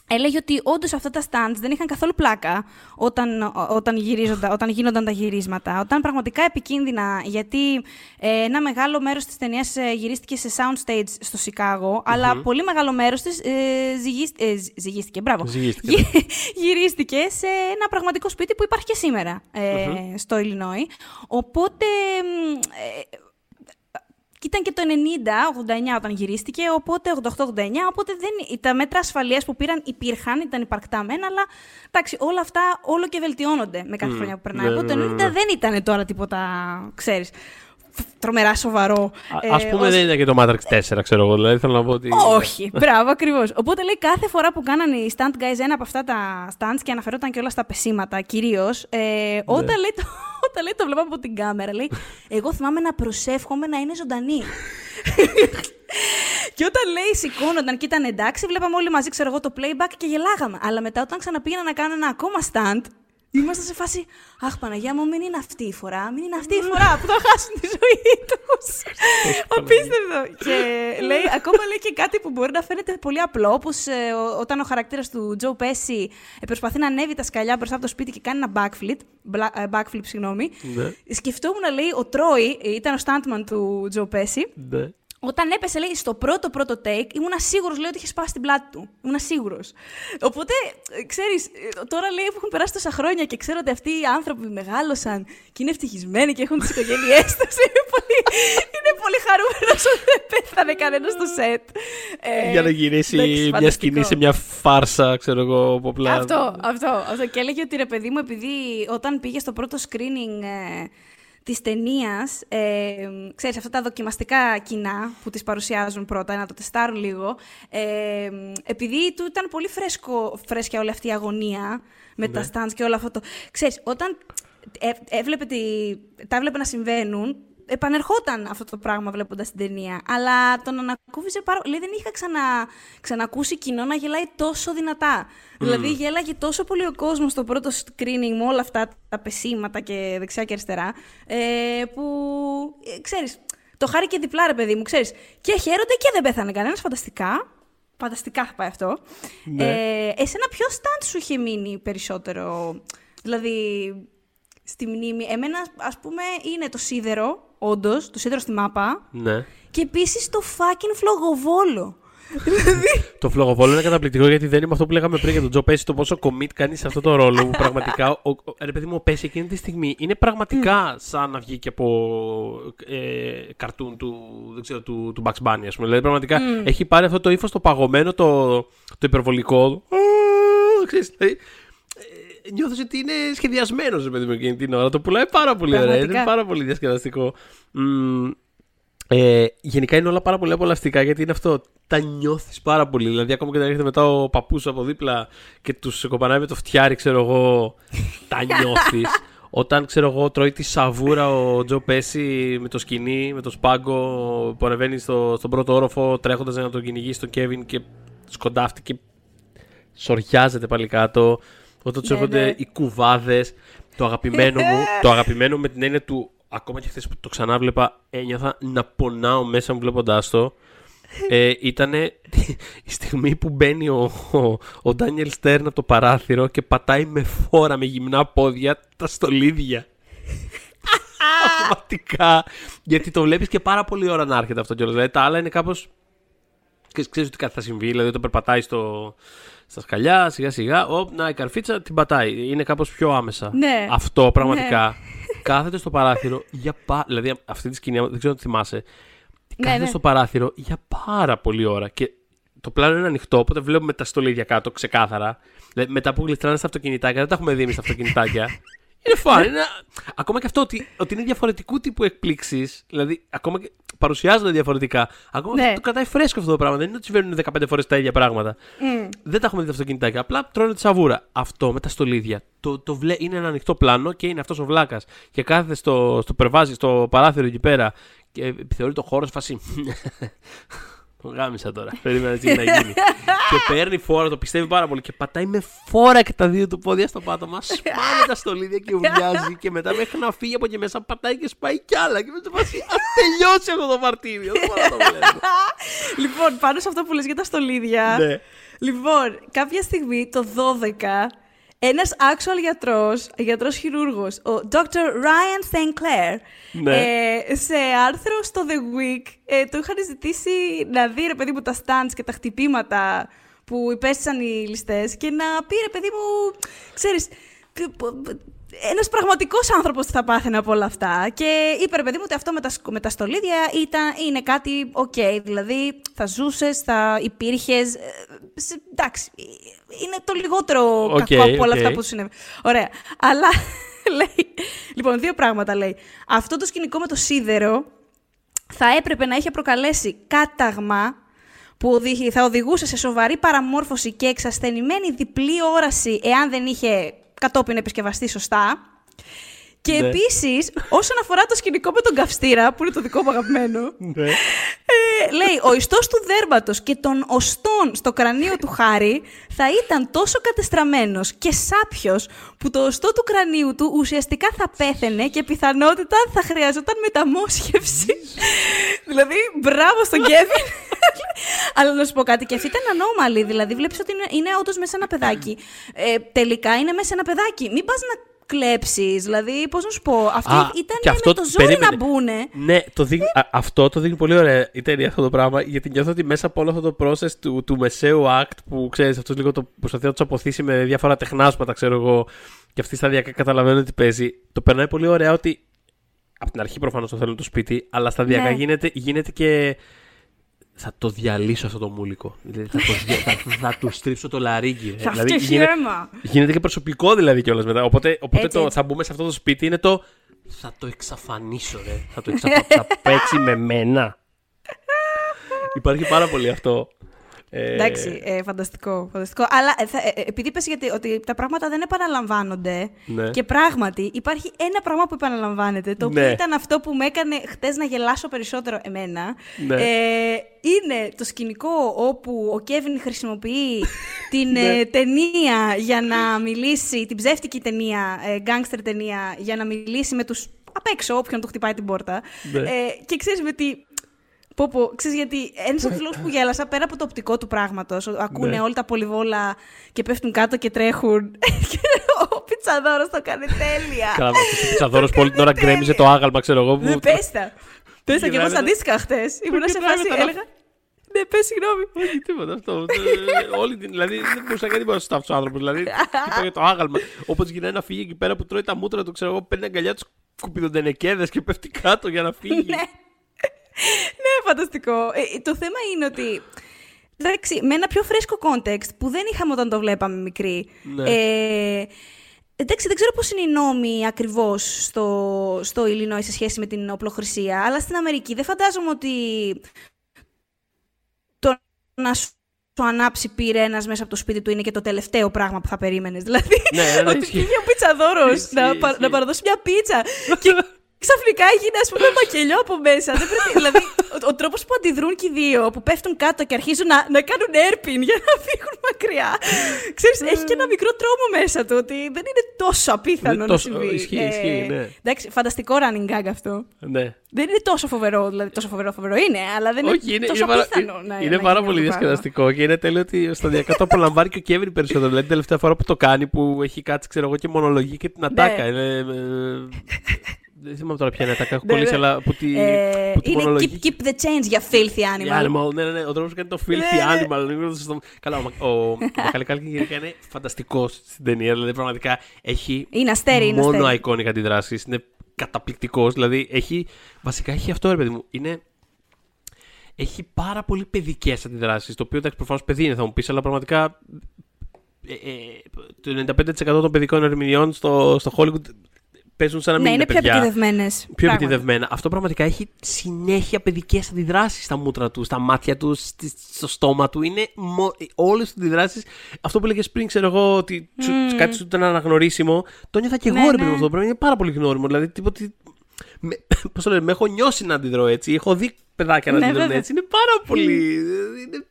Ε, Έλεγε ότι όντως αυτά τα stands δεν είχαν καθόλου πλάκα όταν, όταν, γυρίζοντα, όταν γίνονταν τα γυρίσματα. Όταν πραγματικά επικίνδυνα, γιατί ε, ένα μεγάλο μέρος της ταινίας γυρίστηκε σε soundstage στο σικαγο αλλά πολύ μεγάλο μέρος της ε, ζυγίσ- ε, ζ- ζυγίστηκε. Μπράβο. Ζυγίστηκε, Γυ- γυρίστηκε σε ένα πραγματικό σπίτι που υπάρχει και σήμερα ε, στο Illinois. Οπότε. μ, ε, και ήταν και το 90-89 όταν γυρίστηκε, οπότε 88-89, οπότε δεν, τα μέτρα ασφαλείας που πήραν υπήρχαν, ήταν υπαρκτά μεν, αλλά εντάξει, όλα αυτά όλο και βελτιώνονται με κάθε χρονιά που περνάει. ναι, οπότε ναι, το 90 ναι, ναι. δεν ήταν τώρα τίποτα, ξέρεις, τρομερά σοβαρό. Α Ε, πούμε ως- δεν ήταν και το Matrix 4, ξέρω εγώ. Δηλαδή θέλω να πω ότι. όχι, μπράβο, ακριβώς. Οπότε λέει κάθε φορά που κάνανε οι stand guys ένα από αυτά τα stands και αναφερόταν και όλα στα πεσήματα κυρίως, ε, όταν, λέει το, όταν λέει το βλέπαμε από την κάμερα, λέει Εγώ θυμάμαι να προσεύχομαι να είναι ζωντανή. και όταν λέει σηκώνονταν και ήταν εντάξει, βλέπαμε όλοι μαζί, ξέρω εγώ, το playback και γελάγαμε. Αλλά μετά όταν ξαναπήγαινα να κάνω ένα ακόμα stand, Είμαστε σε φάση. Αχ, Παναγία μου, μην είναι αυτή η φορά. Μην είναι αυτή η φορά που θα χάσουν τη ζωή τους. Απίστευτο. και λέει, ακόμα λέει και κάτι που μπορεί να φαίνεται πολύ απλό, όπως όταν ο χαρακτήρας του Τζο Πέση ε, προσπαθεί να ανέβει τα σκαλιά μπροστά από το σπίτι και κάνει ένα backflip. μπλα- ε, backflip συγγνώμη. Ναι. Σκεφτόμουν, λέει, ο Τρόι, ε, ήταν ο stuntman του Τζο Πέση, Ναι. Όταν έπεσε, λέει, στο πρώτο πρώτο take, ήμουν σίγουρος, λέει, ότι είχε σπάσει την πλάτη του. Ήμουν σίγουρος. Οπότε, ξέρεις, τώρα λέει που έχουν περάσει τόσα χρόνια και ξέρω ότι αυτοί οι άνθρωποι μεγάλωσαν και είναι ευτυχισμένοι και έχουν τις οικογένειές τους. Είναι πολύ, είναι πολύ χαρούμενος ότι δεν πέθανε κανένας στο σετ. Ε, Για να γυρίσει εντάξει, μια φανταστικό. σκηνή σε μια φάρσα, ξέρω εγώ, από απλά. Αυτό, αυτό, αυτό. Και έλεγε ότι ρε παιδί μου, επειδή όταν πήγε στο πρώτο screening ε, της ταινίας, ε, ξέρεις, αυτά τα δοκιμαστικά κοινά που τις παρουσιάζουν πρώτα, να το τεστάρουν λίγο, ε, επειδή του ήταν πολύ φρέσκο, φρέσκια όλη αυτή η αγωνία με τα stands και όλο αυτό το... Ξέρεις, όταν ε, έβλεπε τη, τα έβλεπε να συμβαίνουν, επανερχόταν αυτό το πράγμα βλέποντας την ταινία. Αλλά τον ανακούφιζε πάρα Λέει, δεν είχα ξανα, ξανακούσει κοινό να γελάει τόσο δυνατά. Δηλαδή, γέλαγε τόσο πολύ ο κόσμος στο πρώτο screening με όλα αυτά τα πεσήματα και δεξιά και αριστερά. Ε, που ε, ξέρεις, το χάρη και διπλά, ρε παιδί μου, ξέρεις. Και χαίρονται και δεν πέθανε κανένας. Φανταστικά. Φανταστικά θα πάει αυτό. Ναι. Ε, εσένα ποιο stand σου είχε μείνει περισσότερο, δηλαδή στη μνήμη. Εμένα, ας πούμε, είναι το σίδερο, όντως, το σίδερο στη μάπα. Ναι. Και επίσης το fucking φλογοβόλο. Το φλογοβόλο είναι καταπληκτικό γιατί δεν είναι αυτό που λέγαμε πριν για τον Τζο Πέση, το πόσο commit κάνεις σε αυτό το ρόλο. Που πραγματικά, ο, ο, ρε παιδί μου, ο Πέση εκείνη τη στιγμή είναι πραγματικά σαν να βγει και από ε, καρτούν του, δεν ξέρω, του, του Bugs Bunny, ας πούμε. Δηλαδή, πραγματικά έχει πάρει αυτό το ύφος το παγωμένο, το, το υπερβολικό. Α, ξέρεις, δηλαδή, ε, νιώθω ότι είναι σχεδιασμένος, ρε παιδί μου, εκείνη την ώρα. Το πουλάει πάρα πολύ ωραία. Είναι Πραγματικά. πάρα πολύ διασκεδαστικό. Μμ, ε, γενικά είναι όλα πάρα πολύ απολαυστικά γιατί είναι αυτό. Τα νιώθεις πάρα πολύ. Δηλαδή, ακόμα και όταν έρχεται μετά ο παππούς από δίπλα και τους κοπανάει με το φτιάρι, ξέρω εγώ, τα νιώθεις. Όταν ξέρω εγώ τρώει τη σαβούρα ο Τζο Πέση με το σκηνή, με το σπάγκο που ανεβαίνει στο, στον πρώτο όροφο τρέχοντας να τον κυνηγήσει τον Κέβιν και σκοντάφτει και σοριάζεται πάλι κάτω. Όταν τους Ναι, έρχονται ναι. οι κουβάδες. Το αγαπημένο μου, το αγαπημένο μου με την έννοια του ακόμα και χθες που το ξανά βλέπα, ένιωθα να πονάω μέσα μου βλέποντάς το. Ε, ήταν η στιγμή που μπαίνει ο, ο, ο Ντάνιελ Στέρν από το παράθυρο και πατάει με φόρα, με γυμνά πόδια, τα στολίδια. Αυτοματικά. Γιατί το βλέπεις και πάρα πολύ ώρα να έρχεται αυτό κιόλας. Δηλαδή τα άλλα είναι κάπως. Ξέρεις ότι κάτι θα συμβεί. Δηλαδή όταν περπατάει στο, στα σκαλιά, σιγά σιγά, οπ, να η καρφίτσα την πατάει. Είναι κάπως πιο άμεσα. Ναι. Αυτό πραγματικά. Κάθεται στο παράθυρο για πά... Δηλαδή αυτή τη σκηνή, δεν ξέρω αν τη θυμάσαι. Κάθεται ναι. στο παράθυρο για πάρα πολλή ώρα. Και το πλάνο είναι ανοιχτό, οπότε βλέπουμε τα στολίδια κάτω ξεκάθαρα. Δηλαδή, μετά που γλιστράνε στα αυτοκινητάκια, δεν τα έχουμε δει εμείς στα αυτοκινητάκια. Είναι fun. είναι... Ακόμα και αυτό ότι, ότι είναι διαφορετικού τύπου εκπλήξεις. Δηλαδή, ακόμα και παρουσιάζονται διαφορετικά. Ακόμα Ναι. και το κρατάει φρέσκο αυτό το πράγμα. Δεν είναι ότι συμβαίνουν 15 φορές τα ίδια πράγματα. Μμ. Δεν τα έχουμε δει τα αυτοκινητάκια. Απλά τρώνε τη σαβούρα. Αυτό με τα στολίδια. Το, το βλέ... Είναι ένα ανοιχτό πλάνο και είναι αυτός ο βλάκας. Και κάθεται στο, στο περβάζι, στο παράθυρο εκεί πέρα και επιθεωρεί το χώρο σε φάση. Τον γάμισα τώρα. Περίμενα τι να γίνει. και παίρνει φόρα, το πιστεύει πάρα πολύ και πατάει με φόρα και τα δύο του πόδια στο πάτωμα. Σπάνε τα στολίδια και ουρλιάζει. και μετά μέχρι να φύγει από εκεί μέσα πατάει και σπάει κι άλλα. Και με το φάση. Α τελειώσει αυτό το μαρτύριο. Δεν μπορώ να το βλέπω. λοιπόν, πάνω σε αυτό που λες για τα στολίδια. ναι. Λοιπόν, κάποια στιγμή το 12, ένας actual γιατρός, γιατρός χειρούργος, ο Dr. Ryan St. Clair, Ναι. ε, σε άρθρο στο The Week, ε, του είχαν ζητήσει να δει, ρε παιδί μου, τα stunts και τα χτυπήματα που υπέστησαν οι ληστές και να πει, ρε παιδί μου, ξέρεις, ένας πραγματικός άνθρωπος θα πάθαινε από όλα αυτά και είπε ρε παιδί μου ότι αυτό με τα, σκ- με τα στολίδια ήταν, είναι κάτι οκ, δηλαδή θα ζούσες, θα υπήρχες, ε, σε- εντάξει, ε, είναι το λιγότερο Οκ, κακό από όλα οκ. αυτά που συνέβη. Ωραία, αλλά λέει, λοιπόν δύο πράγματα λέει, αυτό το σκηνικό με το σίδερο θα έπρεπε να είχε προκαλέσει κάταγμα που οδηγεί- θα οδηγούσε σε σοβαρή παραμόρφωση και εξασθενημένη διπλή όραση εάν δεν είχε κατόπιν επισκευαστεί σωστά. Και Ναι. επίσης, όσον αφορά το σκηνικό με τον καυστήρα, που είναι το δικό μου αγαπημένο, ναι. ε, λέει, ο ιστός του δέρματος και των οστών στο κρανίο του Χάρη θα ήταν τόσο κατεστραμμένος και σάπιος που το οστό του κρανίου του ουσιαστικά θα πέθαινε και πιθανότητα θα χρειαζόταν μεταμόσχευση. δηλαδή, μπράβο στον Κέβιν. Αλλά να σου πω κάτι, και αυτή ήταν ανώμαλη. Δηλαδή, βλέπεις ότι είναι, είναι όντως μέσα ένα παιδάκι. Ε, τελικά είναι μέσα ένα παιδάκι. Μην πας να κλέψεις. Δηλαδή, πώς να σου πω, αυτοί Α, ήταν και αυτό με το ζόρι περίμενε. να μπουνε. Ναι, το δείχνει, α, αυτό το δείχνει πολύ ωραία η ταινία αυτό το πράγμα. Γιατί νιώθω ότι μέσα από όλο αυτό το process του, του μεσαίου act που ξέρεις, αυτός λίγο το προσπαθεί να τους αποθήσει με διάφορα τεχνάσματα, ξέρω εγώ, και αυτή σταδιακά καταλαβαίνουν τι παίζει. Το περνάει πολύ ωραία ότι. Από την αρχή προφανώς το θέλουν το σπίτι, αλλά σταδιακά Ναι. γίνεται, γίνεται και. Θα το διαλύσω αυτό το μούλικο. Δηλαδή θα, το, δια- θα, θα του στρίψω το λαρίκι. ρε. Θα δηλαδή, φτιάξει γίνεται, αίμα. γίνεται και προσωπικό δηλαδή κιόλας μετά. Οπότε, οπότε Έτσι, το, έτσι. θα μπούμε σε αυτό το σπίτι είναι το. Θα το εξαφανίσω, ρε. Θα το εξαφανίσω. θα παίξει με μένα. Υπάρχει πάρα πολύ αυτό. Ε, Εντάξει, ε, φανταστικό, φανταστικό. Αλλά ε, θα- ε, ε, επειδή είπες γιατί, ότι τα πράγματα δεν επαναλαμβάνονται Ναι. και πράγματι υπάρχει ένα πράγμα που επαναλαμβάνεται, το οποίο Ναι. ήταν αυτό που με έκανε χτες να γελάσω περισσότερο εμένα. Ναι. Ε, είναι το σκηνικό όπου ο Κέβιν χρησιμοποιεί την Ναι. ε, ταινία για να μιλήσει, την ψεύτικη ταινία, ε, γκάνγκστερ ταινία, για να μιλήσει με τους απ' έξω όποιον του χτυπάει την πόρτα. Ναι. Ε, και ξέρεις με τι... Πω, πω, ξέρεις γιατί ένας από τους λόγους που γέλασα πέρα από το οπτικό του πράγματος ακούνε Ναι. όλα τα πολυβόλα και πέφτουν κάτω και τρέχουν και ο πιτσαδόρος το κάνει τέλεια. Καλά, αυτός ο πιτσαδόρος πολύ την ώρα γκρέμιζε το άγαλμα, ξέρω εγώ. Ναι, Που... πες τα. Πες τα και εγώ γυρνάει στα μετά- αντίστοιχα χτες. Ήμουν σε γυρνάει φάση, μετά να- έλεγα... Ναι, πες συγγνώμη. Όχι, τίποτα αυτό. Ε, Όλη την, δηλαδή δεν μπορούσα να κάνει τίποτα στο αυτό ο άνθρωπος. Δηλαδή, είπα για το άγαλμα. Όπως γυρνάει να φύγει εκεί πέρα που τρώει τα μούτρα του, ξέρω εγώ, παίρνει αγκαλιά τους σκουπιδοντενεκέδε και πέφτει κάτω για να φύγει. Ναι. Ναι, φανταστικό. Ε, το θέμα είναι ότι. Εντάξει, με ένα πιο φρέσκο context που δεν είχαμε όταν το βλέπαμε μικροί. Ναι. Ε, εντάξει, δεν ξέρω πώς είναι οι νόμοι ακριβώς στο, στο Illinois σε σχέση με την οπλοχρησία, αλλά στην Αμερική δεν φαντάζομαι ότι το να σου ανάψει πήρε ένας μέσα από το σπίτι του είναι και το τελευταίο πράγμα που θα περίμενες. Δηλαδή, Ναι, ναι, ναι, ότι ισχύει. πήγε ο πιτσαδόρος Ισχύει, να, πα- ισχύει. να παραδώσει μια πίτσα και ξαφνικά έγινε ας πούμε μακελιό από μέσα. Δεν πρέπει, δηλαδή, ο, ο τρόπος που αντιδρούν και οι δύο, που πέφτουν κάτω και αρχίζουν να, να κάνουν airpin για να φύγουν μακριά. Ξέρεις, έχει και ένα μικρό τρόμο μέσα του ότι δεν είναι τόσο απίθανο Δεν να τόσο- συμβεί. ισχύει, ισχύει, ναι. Εντάξει, φανταστικό running gag αυτό. Ναι. Δεν είναι τόσο φοβερό, δηλαδή τόσο φοβερό, φοβερό είναι, αλλά δεν Όχι, είναι, είναι, τόσο είναι, πάρα, απίθανο είναι, να είναι να πάρα γίνει πολύ αυτό το πράγμα. διασκεδαστικό και είναι τέλειο ότι σταδιακά το απολαμβάνει και ο Κέβιν περισσότερο. Δηλαδή την τελευταία φορά που το κάνει, που έχει κάτσει ξέρω εγώ και μονολογεί και την ατάκα. Ναι. Είναι, ε, δεν θυμάμαι τώρα ποια είναι η ατάκα, έχω Ναι, κολλήσει, ναι. αλλά που τη, Ε, που τη είναι μονολογεί. keep, keep the change για filthy The animal. animal. Ναι, ναι, ναι. Ο τρόπος που κάνει το filthy Ναι, ναι. animal. είναι στο- Καλά, ο, Μα- ο, ο Μακαλή Κάλκιν γενικά είναι φανταστικός στην ταινία. Δηλαδή, πραγματικά έχει Είναι αστέρι, είναι μόνο αστέρι. iconic αντιδράσεις. Είναι καταπληκτικός. Δηλαδή, έχει, βασικά έχει αυτό, ρε παιδί μου. Είναι, έχει πάρα πολύ παιδικές αντιδράσεις. Το οποίο εντάξει, προφανώς παιδί είναι, θα μου πεις, αλλά πραγματικά. Ε, ε, το 95% των παιδικών ερμηνεών στο, στο Hollywood παίζουν σαν να μην Ναι, είναι πιο παιδιά. επιτιδευμένες. Πιο επιτιδευμένα. Αυτό πραγματικά έχει συνέχεια παιδικές αντιδράσεις στα μούτρα του, στα μάτια του, στη- στο στόμα του. Είναι όλες τις αντιδράσεις. Αυτό που έλεγες πριν, ξέρω εγώ, ότι σου, Μμμ. κάτι σου ήταν αναγνωρίσιμο. Το νιώθα και εγώ, Ναι, ρε παιδί μου, ναι. αυτό το πράγμα. Είναι πάρα πολύ γνώριμο. Δηλαδή, τίποτα. Με, πώς το λένε, με έχω νιώσει να αντιδρώ έτσι. Έχω δει παιδάκια να Ναι, αντιδρούν βέβαια. έτσι. Είναι πάρα πολύ. Είναι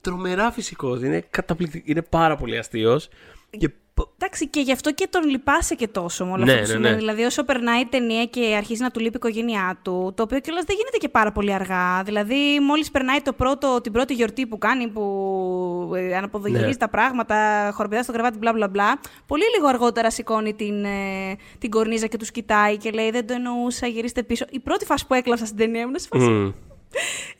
τρομερά φυσικός. Είναι, καταπληκτικ... είναι πάρα πολύ αστείος. Και π- Εντάξει, και γι' αυτό και τον λυπάσαι και τόσο με όλο Ναι, αυτό που ναι, συμβαίνει. ναι. Δηλαδή, όσο περνάει η ταινία και αρχίζει να του λείπει η οικογένειά του, το οποίο κιόλας δεν γίνεται και πάρα πολύ αργά. Δηλαδή, μόλις περνάει το πρώτο, την πρώτη γιορτή που κάνει, που ε, αναποδογυρίζει Ναι. τα πράγματα, χοροπηδά στο κρεβάτι, μπλα μπλα μπλα, πολύ λίγο αργότερα σηκώνει την, ε, την κορνίζα και τους κοιτάει και λέει: Δεν το εννοούσα, γυρίστε πίσω. Η πρώτη φάση που έκλαψα στην ταινία μου είναι σε φάση. Μμ.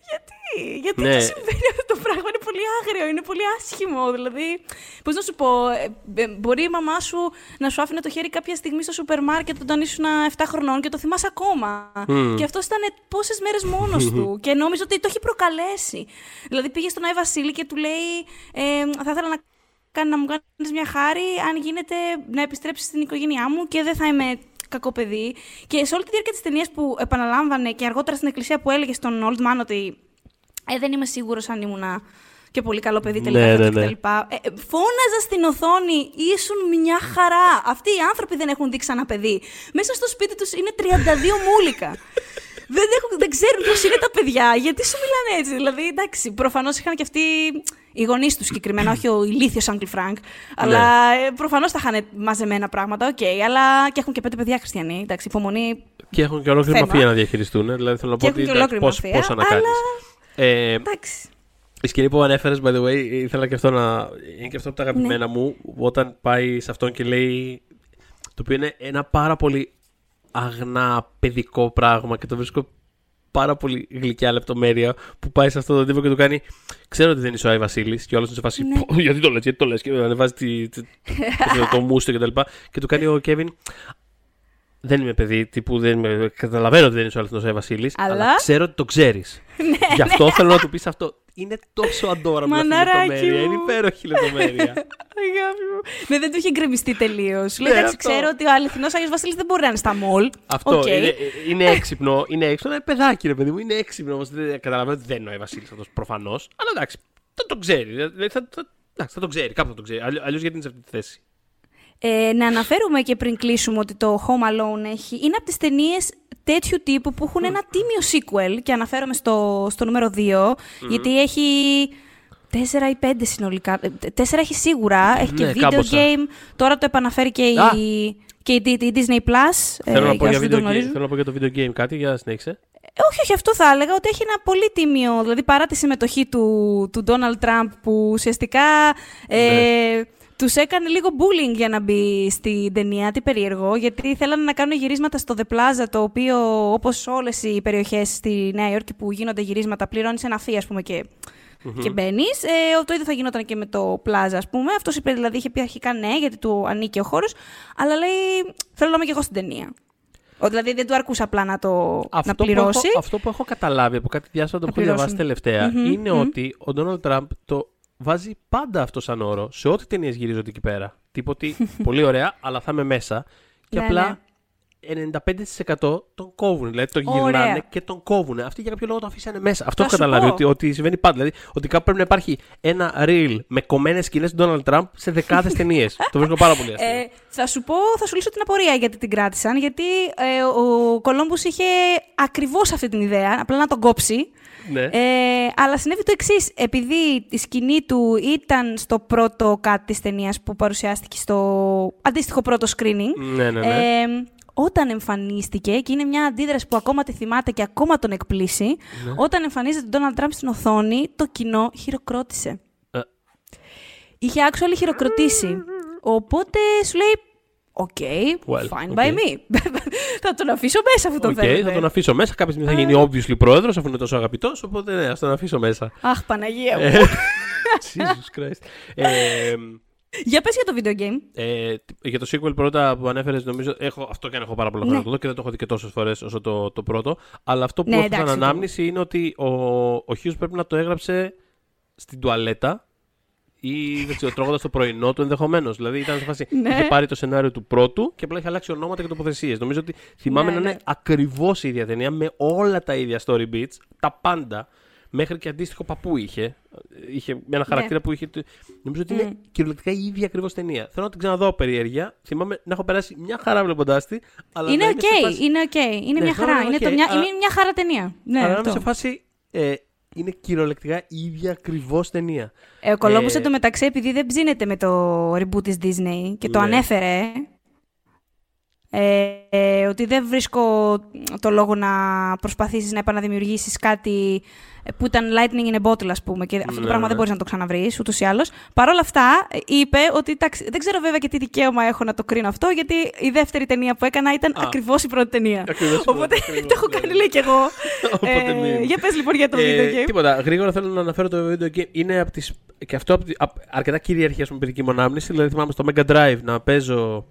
Γιατί, γιατί Ναι. το συμβαίνει αυτό το πράγμα, είναι πολύ άγριο, είναι πολύ άσχημο. Δηλαδή, πώς να σου πω, ε, ε, μπορεί η μαμά σου να σου άφηνε το χέρι κάποια στιγμή στο σούπερ μάρκετ όταν ήσουν 7 χρονών και το θυμάσαι ακόμα. Μμ. Και αυτός ήταν πόσες μέρες μόνος του και νόμιζε ότι το έχει προκαλέσει. Δηλαδή, πήγε στον Άι Βασίλη και του λέει, ε, Θα ήθελα να, κάνει- να μου κάνεις μια χάρη, αν γίνεται να επιστρέψεις στην οικογένειά μου και δεν θα είμαι κακό παιδί. Και σε όλη τη διάρκεια της ταινίας που επαναλάμβανε και αργότερα στην εκκλησία που έλεγε στον Old Man ότι ε, δεν είμαι σίγουρος αν ήμουνα και πολύ καλό παιδί τελικά. Ναι, κτλ. ναι, ναι. κτλ. Ε, ε, φώναζα στην οθόνη, ήσουν μια χαρά. Αυτοί οι άνθρωποι δεν έχουν δείξει ένα παιδί. Μέσα στο σπίτι τους είναι 32 μούλικα. δεν, έχουν, δεν ξέρουν πώς είναι τα παιδιά. Γιατί σου μιλάνε έτσι. Δηλαδή, εντάξει, προφανώς είχαν και αυτοί οι γονείς τους συγκεκριμένα, όχι ο ηλίθιος uncle Frank. Αλλά ε, προφανώς τα είχαν μαζεμένα πράγματα, οκ. αλλά και έχουν και πέντε παιδιά χριστιανοί. Εντάξει, υπομονή. Και έχουν και ολόκληρη Θέμα. μαφία να διαχειριστούν. Δηλαδή θέλω να πω Και ότι έχουν και εντάξει, ολόκληρη πώς, μαφία, πώς να κάνεις. Ε, Εντάξει. η σκηνή που ανέφερες, by the way, ήθελα και αυτό να. Είναι και αυτό από τα αγαπημένα Ναι. μου. Όταν πάει σε αυτόν και λέει. Το οποίο είναι ένα πάρα πολύ αγνά παιδικό πράγμα και το βρίσκω πάρα πολύ γλυκιά λεπτομέρεια που πάει σε αυτόν τον τύπο και του κάνει. Ξέρω ότι δεν είσαι ο Άι Βασίλης και όλο είναι σε φάση. Ναι. «Πω, Γιατί το λες, γιατί το λες. Και ανεβάζει τη, τη, το, το μούσι του και τα λοιπά. Και του κάνει ο Κέβιν. Δεν είμαι παιδί, τύπου δεν είμαι, καταλαβαίνω ότι δεν είσαι ο αληθινό Άι Βασίλης, αλλά... Αλλά- ξέρω ότι το ξέρεις. Γι' αυτό θέλω να του πεις αυτό. Είναι τόσο αντόραμη αυτή η Μαναράκι λεπτομέρεια. μου. Είναι υπέροχη λεπτομέρεια. Αγάπη μου. Ναι, δεν του είχε γκρεμιστεί τελείως. Λέει, Ναι, εντάξει, αυτό. ξέρω ότι ο αληθινό Άγιο Βασίλης δεν μπορεί να είναι στα μολ. Αυτό Οκ. είναι, είναι έξυπνο. Είναι έξυπνο. Είναι παιδάκι, ρε παιδί μου. Είναι έξυπνο όμως. Καταλαβαίνω ότι δεν είναι ο Άι Βασίλης αυτός προφανώς. Αλλά εντάξει, θα το ξέρει. Δηλαδή, θα, θα, εντάξει, θα το ξέρει. Κάπου θα το ξέρει. Αλλιώς γιατί είναι σε αυτή τη θέση. Ε, να αναφέρουμε και πριν κλείσουμε ότι το Home Alone έχει, είναι από τις ταινίες τέτοιου τύπου που έχουν ένα τίμιο sequel και αναφέρομαι στο, στο νούμερο 2, γιατί έχει τέσσερα ή πέντε συνολικά. Ε, Τέσσερα έχει σίγουρα, έχει και Ναι, video κάμποσα. game. Τώρα το επαναφέρει και, Α. η, και η, η Disney Plus. ε, θέλω, να πω για για όσους δεν video το game, γνωρίζουν. θέλω να πω για το video game κάτι. Για να συνέχισε. Ε, όχι, όχι, αυτό θα έλεγα ότι έχει ένα πολύ τίμιο. Δηλαδή, παρά τη συμμετοχή του, του Donald Trump, που ουσιαστικά ε, Ναι. Τους έκανε λίγο bullying για να μπει στην ταινία. Τι περίεργο, γιατί θέλανε να κάνουν γυρίσματα στο The Plaza, το οποίο, όπως όλες οι περιοχές στη Νέα Υόρκη που γίνονται γυρίσματα, πληρώνεις ένα fee, ας πούμε, και. Και μπαίνεις. Ε, το ίδιο θα γινόταν και με το Plaza, ας πούμε. Αυτό είπε δηλαδή, είχε πει αρχικά ναι, γιατί του ανήκει ο χώρος. Αλλά λέει, θέλω να είμαι και εγώ στην ταινία. Ο, δηλαδή δεν του αρκούσε απλά να το να Αυτό που, πληρώσει. έχω, αυτό που έχω καταλάβει από κάτι διάσπατα που έχω πληρώσουν. διαβάσει τελευταία Μμμ, είναι μμμ. ότι ο Ντόναλντ Τραμπ το βάζει πάντα αυτό σαν όρο σε ό,τι ταινίες γυρίζονται εκεί πέρα. Τύπο ότι πολύ ωραία, αλλά θα είμαι μέσα. Και Ναι, απλά 95% τον κόβουν. Δηλαδή τον Ωραία. γυρνάνε και τον κόβουν. Αυτοί για κάποιο λόγο το αφήσανε μέσα. Αυτό Θα έχω σου καταλάβει. πω. Ότι, ότι συμβαίνει πάντα. Δηλαδή ότι κάπου πρέπει να υπάρχει ένα reel με κομμένες σκηνές του Ντόναλντ Τραμπ σε δεκάδες ταινίες. το βρίσκω πάρα πολύ αστείο. Ε, θα σου πω, θα σου λύσω την απορία γιατί την κράτησαν. Γιατί ε, ο Κολόμπου είχε ακριβώς αυτή την ιδέα, απλά να τον κόψει. Ναι. Ε, αλλά συνέβη το εξής. Επειδή η σκηνή του ήταν στο πρώτο κάτι της ταινίας που παρουσιάστηκε στο αντίστοιχο πρώτο screening. ναι, ναι, ναι. Ε, όταν εμφανίστηκε, και είναι μια αντίδραση που ακόμα τη θυμάται και ακόμα τον εκπλήσει, Ναι. όταν εμφανίζεται τον Donald Trump στην οθόνη, το κοινό χειροκρότησε. Ε. Είχε actually χειροκροτήσει. Οπότε σου λέει, OK, Well, fine okay. by me. θα τον αφήσω μέσα αφού τον Οκ, θέλετε. θα τον αφήσω μέσα. Κάποια στιγμή θα γίνει obviously πρόεδρος αφού είναι τόσο αγαπητός. Οπότε ναι, ας τον αφήσω μέσα. Αχ, Παναγία μου. Ε, Jesus Christ. Ε, Για πες για το video game. ε, για το sequel πρώτα που ανέφερες, νομίζω. Έχω, αυτό και αν έχω πάρα πολλά χρόνια Ναι. να το δω και δεν το έχω δει και τόσες φορές όσο το, το πρώτο. Αλλά αυτό που Ναι, έχω σαν εντάξει, το- ανάμνηση είναι ότι ο, ο Hughes πρέπει να το έγραψε στην τουαλέτα ή δεν ξέρω, τρώγοντα το πρωινό του ενδεχομένως. Δηλαδή ήταν σε φάση. Ναι. Είχε πάρει το σενάριο του πρώτου και απλά είχε αλλάξει ονόματα και τοποθεσίες. Νομίζω ότι θυμάμαι Ναι, να ναι. είναι ακριβώς η ίδια ταινία με όλα τα ίδια story beats, τα πάντα. Μέχρι και αντίστοιχο παππού είχε. Είχε ένα χαρακτήρα που είχε. το- Νομίζω ότι είναι Ναι. Μμ. κυριολεκτικά η ίδια ακριβώς ταινία. Θέλω να την ξαναδώ περιέργεια. Θυμάμαι να έχω περάσει μια χαρά βλέποντάς τη. Αλλά Είναι να οκ, είμαι σε φάση- είναι οκ. Είναι Ναι, μια θέλω να χαρά. είναι Είναι, το οκ, μια, αλλά- είναι μια χαρά ταινία. Ναι, αλλά να είμαι αυτό. σε φάση. Ε, είναι κυριολεκτικά η ίδια ακριβώς ταινία. Ε, ο Columbus Ε, εντωμεταξύ, επειδή δεν ψήνεται με το reboot της Disney και το Ναι. ανέφερε, ε, ε, ότι δεν βρίσκω το λόγο να προσπαθήσεις να επαναδημιουργήσεις κάτι που ήταν lightning in a bottle, ας πούμε, και αυτό το Ναι, πράγμα ναι. δεν μπορείς να το ξαναβρείς, ούτως ή άλλως. Παρ' όλα αυτά, είπε ότι, εντάξει, δεν ξέρω βέβαια και τι δικαίωμα έχω να το κρίνω αυτό, γιατί η δεύτερη ταινία που έκανα ήταν Α. ακριβώς η πρώτη ταινία. Ακριβώς η πρώτη, Οπότε ακριβώς, το έχω ναι, κάνει, ναι. λέει κι εγώ. Οπότε Ε, μην. για πες λοιπόν για το Ε, video game. Τίποτα. Γρήγορα θέλω να αναφέρω το video game. Είναι από τις, και αυτό από, τη- απ- αρκετά κυρίαρχη ας πούμε, παιδική μου ανάμνηση. Δηλαδή θυμάμαι στο Mega Drive να παίζω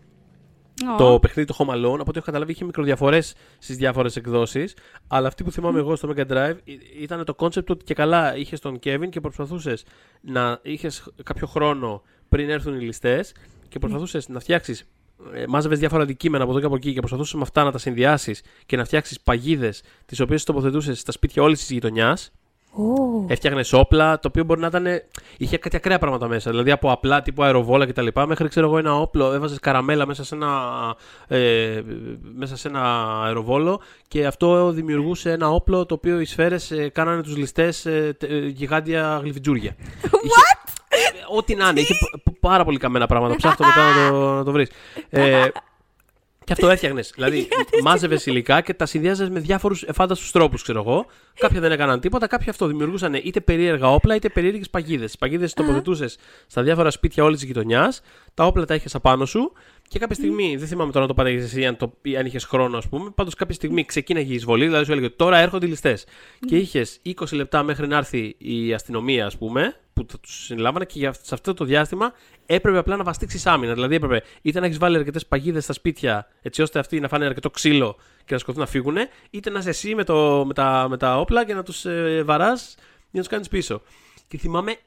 Ω. το παιχνίδι το Home Alone. Από ό,τι έχω καταλάβει είχε μικροδιαφορές στις διάφορες εκδόσεις. Αλλά αυτή που θυμάμαι εγώ στο Mega Drive ή- ήταν το concept ότι και καλά είχες τον Kevin και προσπαθούσες να είχες κάποιο χρόνο πριν έρθουν οι ληστές και προσπαθούσες να φτιάξεις. Ε, Μάζευες διάφορα αντικείμενα από εδώ και από εκεί και προσπαθούσες με αυτά να τα συνδυάσεις και να φτιάξεις παγίδες τις οποίες τοποθετούσες στα σπίτια όλης της γειτονιάς. Ω. Έφτιαχνε όπλα, το οποίο μπορεί να ήταν. είχε κάτι ακραία πράγματα μέσα. Δηλαδή από απλά τύπου αεροβόλα κτλ. Μέχρι ξέρω εγώ ένα όπλο, έβαζες καραμέλα μέσα σε, ένα, ε, μέσα σε ένα αεροβόλο και αυτό δημιουργούσε ένα όπλο το οποίο οι σφαίρες ε, κάνανε τους ληστές ε, τε- ε, γιγάντια γλυφιτζούρια. What? ό,τι να είναι. Είχε π- π- πάρα πολύ καμένα πράγματα. Ψάχτω μετά να το, να το βρεις. Ε, και αυτό έφτιαχνες. δηλαδή, μάζευες υλικά και τα συνδυάζες με διάφορους εφάνταστους τρόπους, ξέρω εγώ. Κάποια δεν έκαναν τίποτα, κάποια αυτό δημιουργούσαν είτε περίεργα όπλα είτε περίεργες παγίδες. Τι παγίδες τοποθετούσες στα διάφορα σπίτια όλης της γειτονιάς, τα όπλα τα είχε απάνω σου και κάποια στιγμή, δεν θυμάμαι τώρα να το παρέχεις εσύ, αν, το, ή αν είχες χρόνο, ας πούμε. Πάντως κάποια στιγμή ξεκίναγε η εισβολή, δηλαδή σου έλεγε τώρα έρχονται οι ληστές. Και είχες 20 λεπτά μέχρι να έρθει η αστυνομία, ας πούμε, που θα τους συλλάβανε και για, σε αυτό το διάστημα έπρεπε απλά να βαστίξει άμυνα. Δηλαδή έπρεπε είτε να έχεις βάλει αρκετές παγίδες στα σπίτια, έτσι ώστε αυτοί να φάνε αρκετό ξύλο και να σκοτώσουν να φύγουν, είτε να είσαι εσύ με, το, με, τα, με τα όπλα και να τους ε, βαράς για να τους κάνεις πίσω. Και θυμάμαι,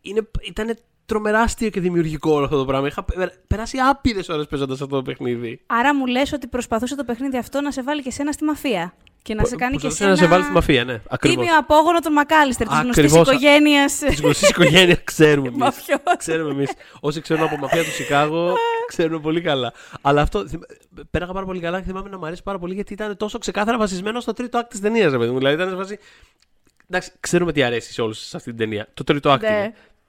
είναι, ήταν τρομερά αστείο και δημιουργικό όλο αυτό το πράγμα. Είχα πε- περάσει άπειρες ώρες παίζοντας αυτό το παιχνίδι. Άρα μου λες ότι προσπαθούσε το παιχνίδι αυτό να σε βάλει και σένα στη μαφία. Και να σε κάνει και Προσπαθούσε εσένα. να σε βάλει στη μαφία, ναι. Ακριβώς. Τίμιο απόγονο των Μακάλιστερ, της γνωστής Ακριβώς. οικογένειας. Της γνωστής οικογένειας ξέρουμε εμείς. Μαφιός. ξέρουμε εμείς. Όσοι ξέρουν από μαφία του Σικάγο, ξέρουν πολύ καλά. Αλλά αυτό θυμ- πέραγα πάρα πολύ καλά και θυμάμαι να μου αρέσει πάρα πολύ γιατί ήταν τόσο ξεκάθαρα βασισμένο στο τρίτο act της ταινίας, ρε παιδί μου. Δηλαδή ήταν σε φάση. Εντάξει, ξέρουμε τι αρέσει σε όλους σε αυτή την ταινία. Το τρίτο act.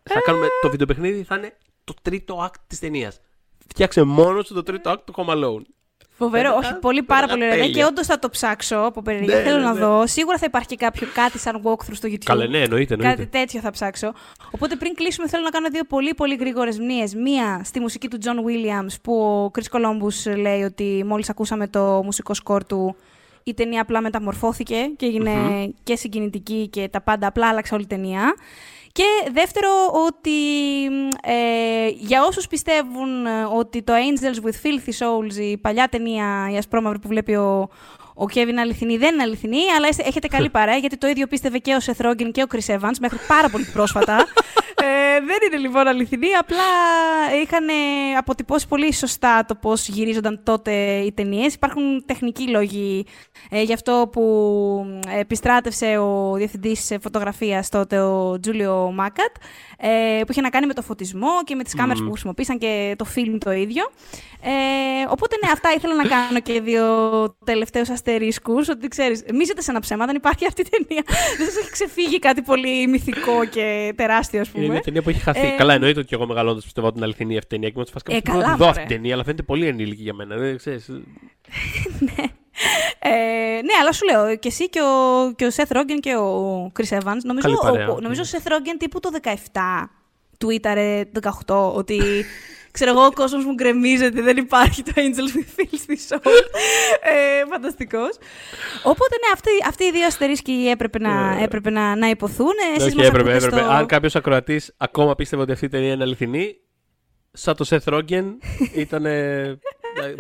Ναι. είναι. Θα κάνουμε το βιντεοπαιχνίδι, θα είναι το τρίτο act της ταινίας. Φτιάξε μόνος σου το τρίτο act του Home Alone. Φοβερό, Θα όχι, ήταν- πολύ θα πάρα ήταν πολύ ωραία. τέλεια. Και όντως θα το ψάξω από περιεργία. Ναι, Θέλω ναι, να ναι. δω. Σίγουρα θα υπάρχει και κάποιο κάτι σαν walkthrough στο YouTube. Καλέ, ναι, εννοείται. εννοείται. Κάτι τέτοιο θα ψάξω. Οπότε πριν κλείσουμε, θέλω να κάνω δύο πολύ πολύ γρήγορες μνήες. Μία στη μουσική του John Williams, που ο Chris Columbus λέει ότι μόλις ακούσαμε το μουσικό σκορ του, η ταινία απλά μεταμορφώθηκε και εγινε και συγκινητική και τα πάντα. Απλά άλλαξε όλη η ταινία. Και δεύτερο, ότι ε, για όσους πιστεύουν ε, ότι το Angels with Filthy Souls, η παλιά ταινία, η ασπρόμαυρη που βλέπει ο, ο Kevin αληθινή, δεν είναι αληθινή, αλλά είστε- έχετε καλή παρέα, γιατί το ίδιο πίστευε και ο Seth Rogen και ο Chris Evans μέχρι πάρα πολύ πρόσφατα. ε, δεν είναι λοιπόν αληθινή, απλά είχαν ε, αποτυπώσει πολύ σωστά το πώς γυρίζονταν τότε οι ταινίες. Υπάρχουν τεχνικοί λόγοι ε, γι' αυτό που ε, επιστράτευσε ο διευθυντής ε, φωτογραφίας τότε, ο Τζούλιο Μάκατ, ε, που είχε να κάνει με το φωτισμό και με τις κάμερες που χρησιμοποίησαν και το φιλμ το ίδιο. Ε, οπότε ναι, αυτά ήθελα να κάνω και δύο τελευταίους αστερίσκους, ότι ξέρεις, μη ζείτε σε ένα ψέμα, δεν υπάρχει αυτή η ταινία. δεν σας έχει ξεφύγει κάτι πολύ μυθικό και τεράστιο, ας πούμε. Είναι μια ταινία που έχει χαθεί. Ε, Καλά, εννοείται ότι και εγώ μεγαλώντα πιστεύω ότι είναι αληθινή αυτή η ταινία. Και με φασικά Ε, πρέπει να καλά, τη δω αυτή μωρέ. την ταινία, αλλά φαίνεται πολύ ενήλικη για μένα. Δεν ξέρεις. Ε, ναι, αλλά σου λέω και εσύ και ο, και ο Seth Rogen και ο Chris Evans. Νομίζω, Καλή παρέα. ο, ο- νομίζω ο Seth Rogen τύπου το 17 tweetare 18 ότι ξέρω εγώ ο κόσμος μου γκρεμίζεται, δεν υπάρχει το Angels with Filthy Soul. ε, φανταστικός. Οπότε ναι, αυτοί, αυτοί οι δύο αστερίσκοι έπρεπε να, έπρεπε να, να υποθούν. Ε, Εσείς Όχι, μας έπρεπε, ακούτε έπρεπε. στο- Αν κάποιος ακροατής ακόμα πίστευε ότι αυτή η ταινία είναι αληθινή, σαν το Seth Rogen, ήταν.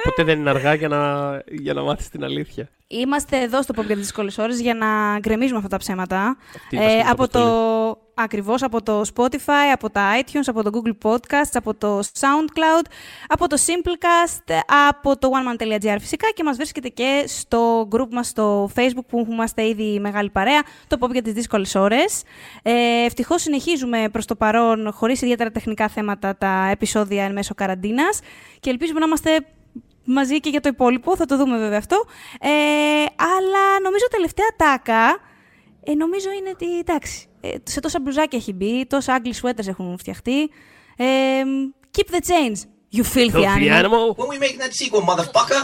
ποτέ δεν είναι αργά για να, για να μάθεις την αλήθεια. Είμαστε εδώ στο Pop για τις δύσκολες ώρες για να γκρεμίζουμε αυτά τα ψέματα. Αυτή είναι η βασική από, μας το, ακριβώς από το Spotify, από τα iTunes, από το Google Podcasts, από το SoundCloud, από το Simplecast, από το oneman.gr φυσικά και μας βρίσκεται και στο group μας στο Facebook που είμαστε ήδη μεγάλη παρέα, το Pop για τις δύσκολες ώρες. Ε, ευτυχώς συνεχίζουμε προς το παρόν, χωρίς ιδιαίτερα τεχνικά θέματα, τα επεισόδια εν μέσω καραντίνας και ελπίζουμε να είμαστε μαζί και για το υπόλοιπο, θα το δούμε βέβαια αυτό. Ε, αλλά νομίζω τελευταία τάκα, ε, νομίζω είναι ότι εντάξει, ε, σε τόσα μπλουζάκια έχει μπει, τόσα ugly sweaters έχουν φτιαχτεί. Ε, keep the change, you filthy animal. animal. When we making that sequel, motherfucker?